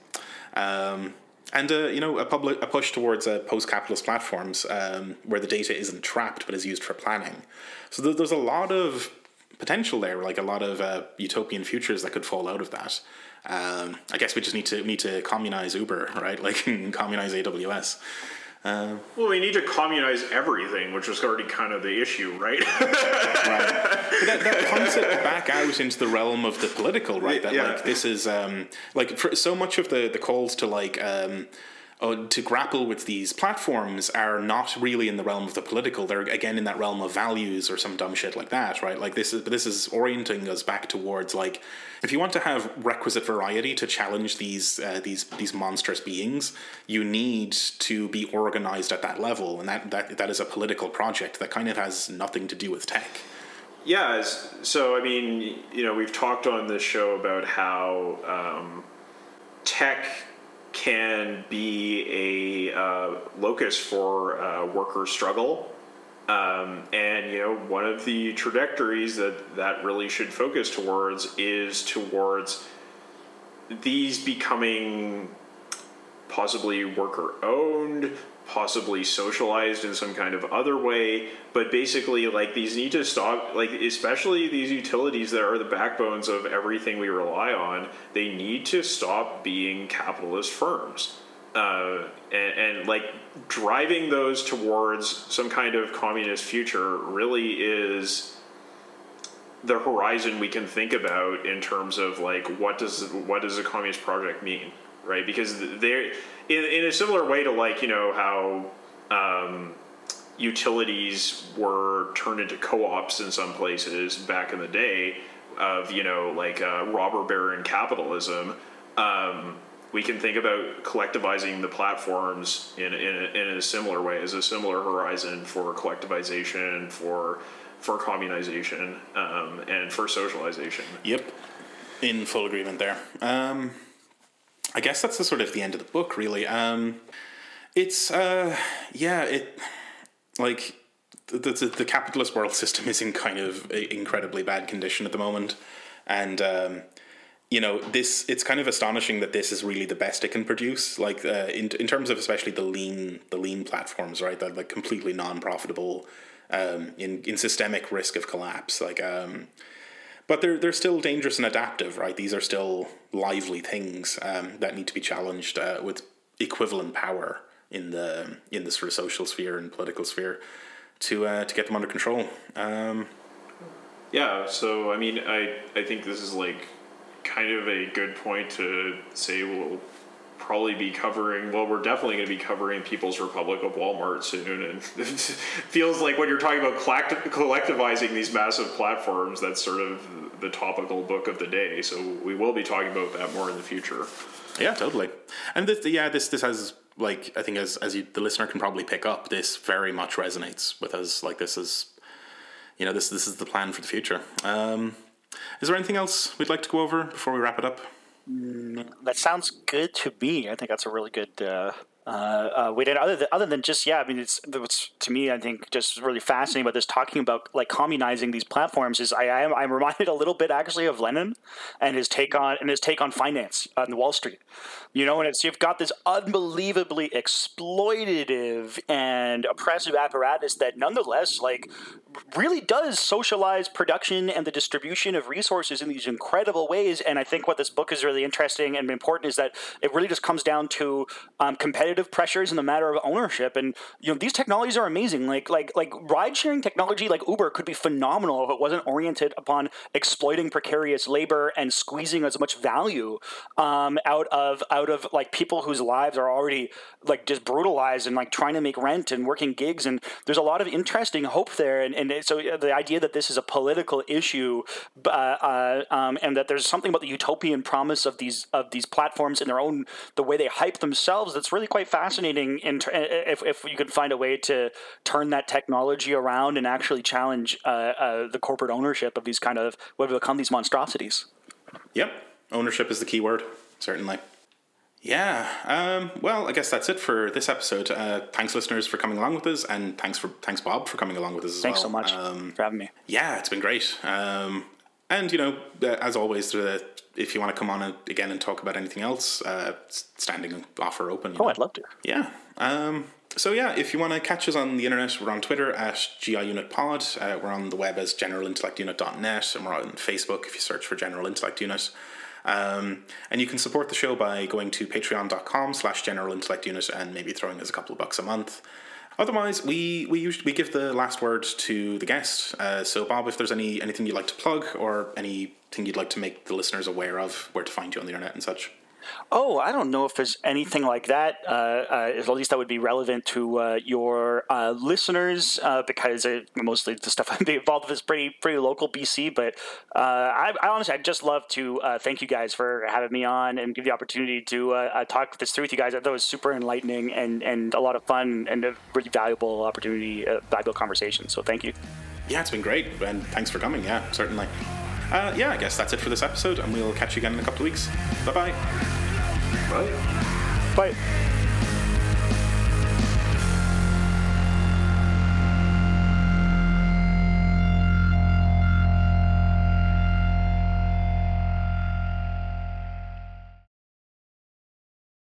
Um, and uh, you know a public a push towards uh, post-capitalist platforms um, where the data isn't trapped but is used for planning. So th- there's a lot of potential there, like a lot of uh, utopian futures that could fall out of that. Um, I guess we just need to need to communize Uber, right? Like communize AWS. Uh, well, we need to communize everything, which was already kind of the issue, right? right. But that, that comes back out into the realm of the political, right? That yeah. like this is um, like for so much of the the calls to like. Um, uh, to grapple with these platforms are not really in the realm of the political. They're again in that realm of values or some dumb shit like that, right? Like this is, this is orienting us back towards like, if you want to have requisite variety to challenge these uh, these these monstrous beings, you need to be organized at that level, and that that that is a political project that kind of has nothing to do with tech. Yeah, so I mean, you know, we've talked on this show about how um, tech can be a uh, locus for uh, worker struggle. Um, and you know, one of the trajectories that that really should focus towards is towards these becoming possibly worker owned, possibly socialized in some kind of other way but basically like these need to stop like especially these utilities that are the backbones of everything we rely on they need to stop being capitalist firms. Uh, and, and like driving those towards some kind of communist future really is the horizon we can think about in terms of like what does what does a communist project mean right? Because they're in, in a similar way to like you know how um, utilities were turned into co-ops in some places back in the day of you know like uh, robber baron capitalism um, we can think about collectivizing the platforms in, in, a, in a similar way as a similar horizon for collectivization for for communization um, and for socialization. Yep. In full agreement there. Um, I guess that's the sort of the end of the book, really. Um, it's uh, yeah, it like the, the, the capitalist world system is in kind of incredibly bad condition at the moment, and um, you know this it's kind of astonishing that this is really the best it can produce. Like uh, in in terms of especially the lean the lean platforms, right? That like completely non profitable, um, in in systemic risk of collapse, like um but they're they're still dangerous and adaptive, right? These are still lively things um, that need to be challenged uh, with equivalent power in the in the sort of social sphere and political sphere to uh, to get them under control. Um, yeah, so I mean, I I think this is like kind of a good point to say we'll probably be covering well we're definitely going to be covering people's republic of walmart soon and it feels like when you're talking about collectivizing these massive platforms that's sort of the topical book of the day so we will be talking about that more in the future. Yeah totally. And this yeah this this has like i think as as you, the listener can probably pick up this very much resonates with us like this is you know this this is the plan for the future. Um, is there anything else we'd like to go over before we wrap it up Mm, that sounds good to me. I think that's a really good uh, uh, uh, we did other than, other than just yeah. I mean, it's, to me. I think just really fascinating about this talking about like communizing these platforms is I am I'm reminded a little bit actually of Lenin and his take on and his take on finance on Wall Street. You know, and it's you've got this unbelievably exploitative and oppressive apparatus that nonetheless like really does socialize production and the distribution of resources in these incredible ways. And I think what this book is really interesting and important is that it really just comes down to um, competitive competitive pressures in the matter of ownership. And you know, these technologies are amazing. Like like like ride sharing technology like Uber could be phenomenal if it wasn't oriented upon exploiting precarious labor and squeezing as much value um, out of out of like people whose lives are already like just brutalized and like trying to make rent and working gigs. And there's a lot of interesting hope there. And, and so the idea that this is a political issue uh, uh, um, and that there's something about the utopian promise of these of these platforms and their own the way they hype themselves that's really quite fascinating. In ter- if if you could find a way to turn that technology around and actually challenge uh, uh, the corporate ownership of these kind of what have become these monstrosities. Yep, ownership is the key word. Certainly. Yeah. Um, well, I guess that's it for this episode. Uh, thanks, listeners, for coming along with us, and thanks for thanks Bob for coming along with us as thanks well. Thanks so much um, for having me. Yeah, it's been great. Um, and you know, uh, as always, the, if you want to come on again and talk about anything else, uh, standing offer open. oh, know. I'd love to. Yeah. Um, so yeah, if you want to catch us on the internet, we're on Twitter at GIUnitPod. Uh, we're on the web as generalintellectunit.net, and we're on Facebook if you search for General Intellect Unit. Um, and you can support the show by going to patreon.com slash general intellect unit and maybe throwing us a couple of bucks a month. Otherwise, we we usually we give the last word to the guest. Uh, so, Bob, if there's any anything you'd like to plug or anything you'd like to make the listeners aware of, where to find you on the internet and such. Oh, I don't know if there's anything like that. Uh, uh, at least that would be relevant to uh, your uh, listeners uh, because it, mostly the stuff I'm involved with is pretty pretty local BC. But uh, I, I, honestly, I'd just love to thank you guys for having me on and give the opportunity to talk this through with you guys. I thought it was super enlightening and, and a lot of fun and a really valuable opportunity, valuable conversation. So thank you. Yeah, it's been great, and thanks for coming. Yeah, certainly. Uh, yeah, I guess that's it for this episode, and we'll catch you again in a couple of weeks. Bye-bye. Bye. Bye.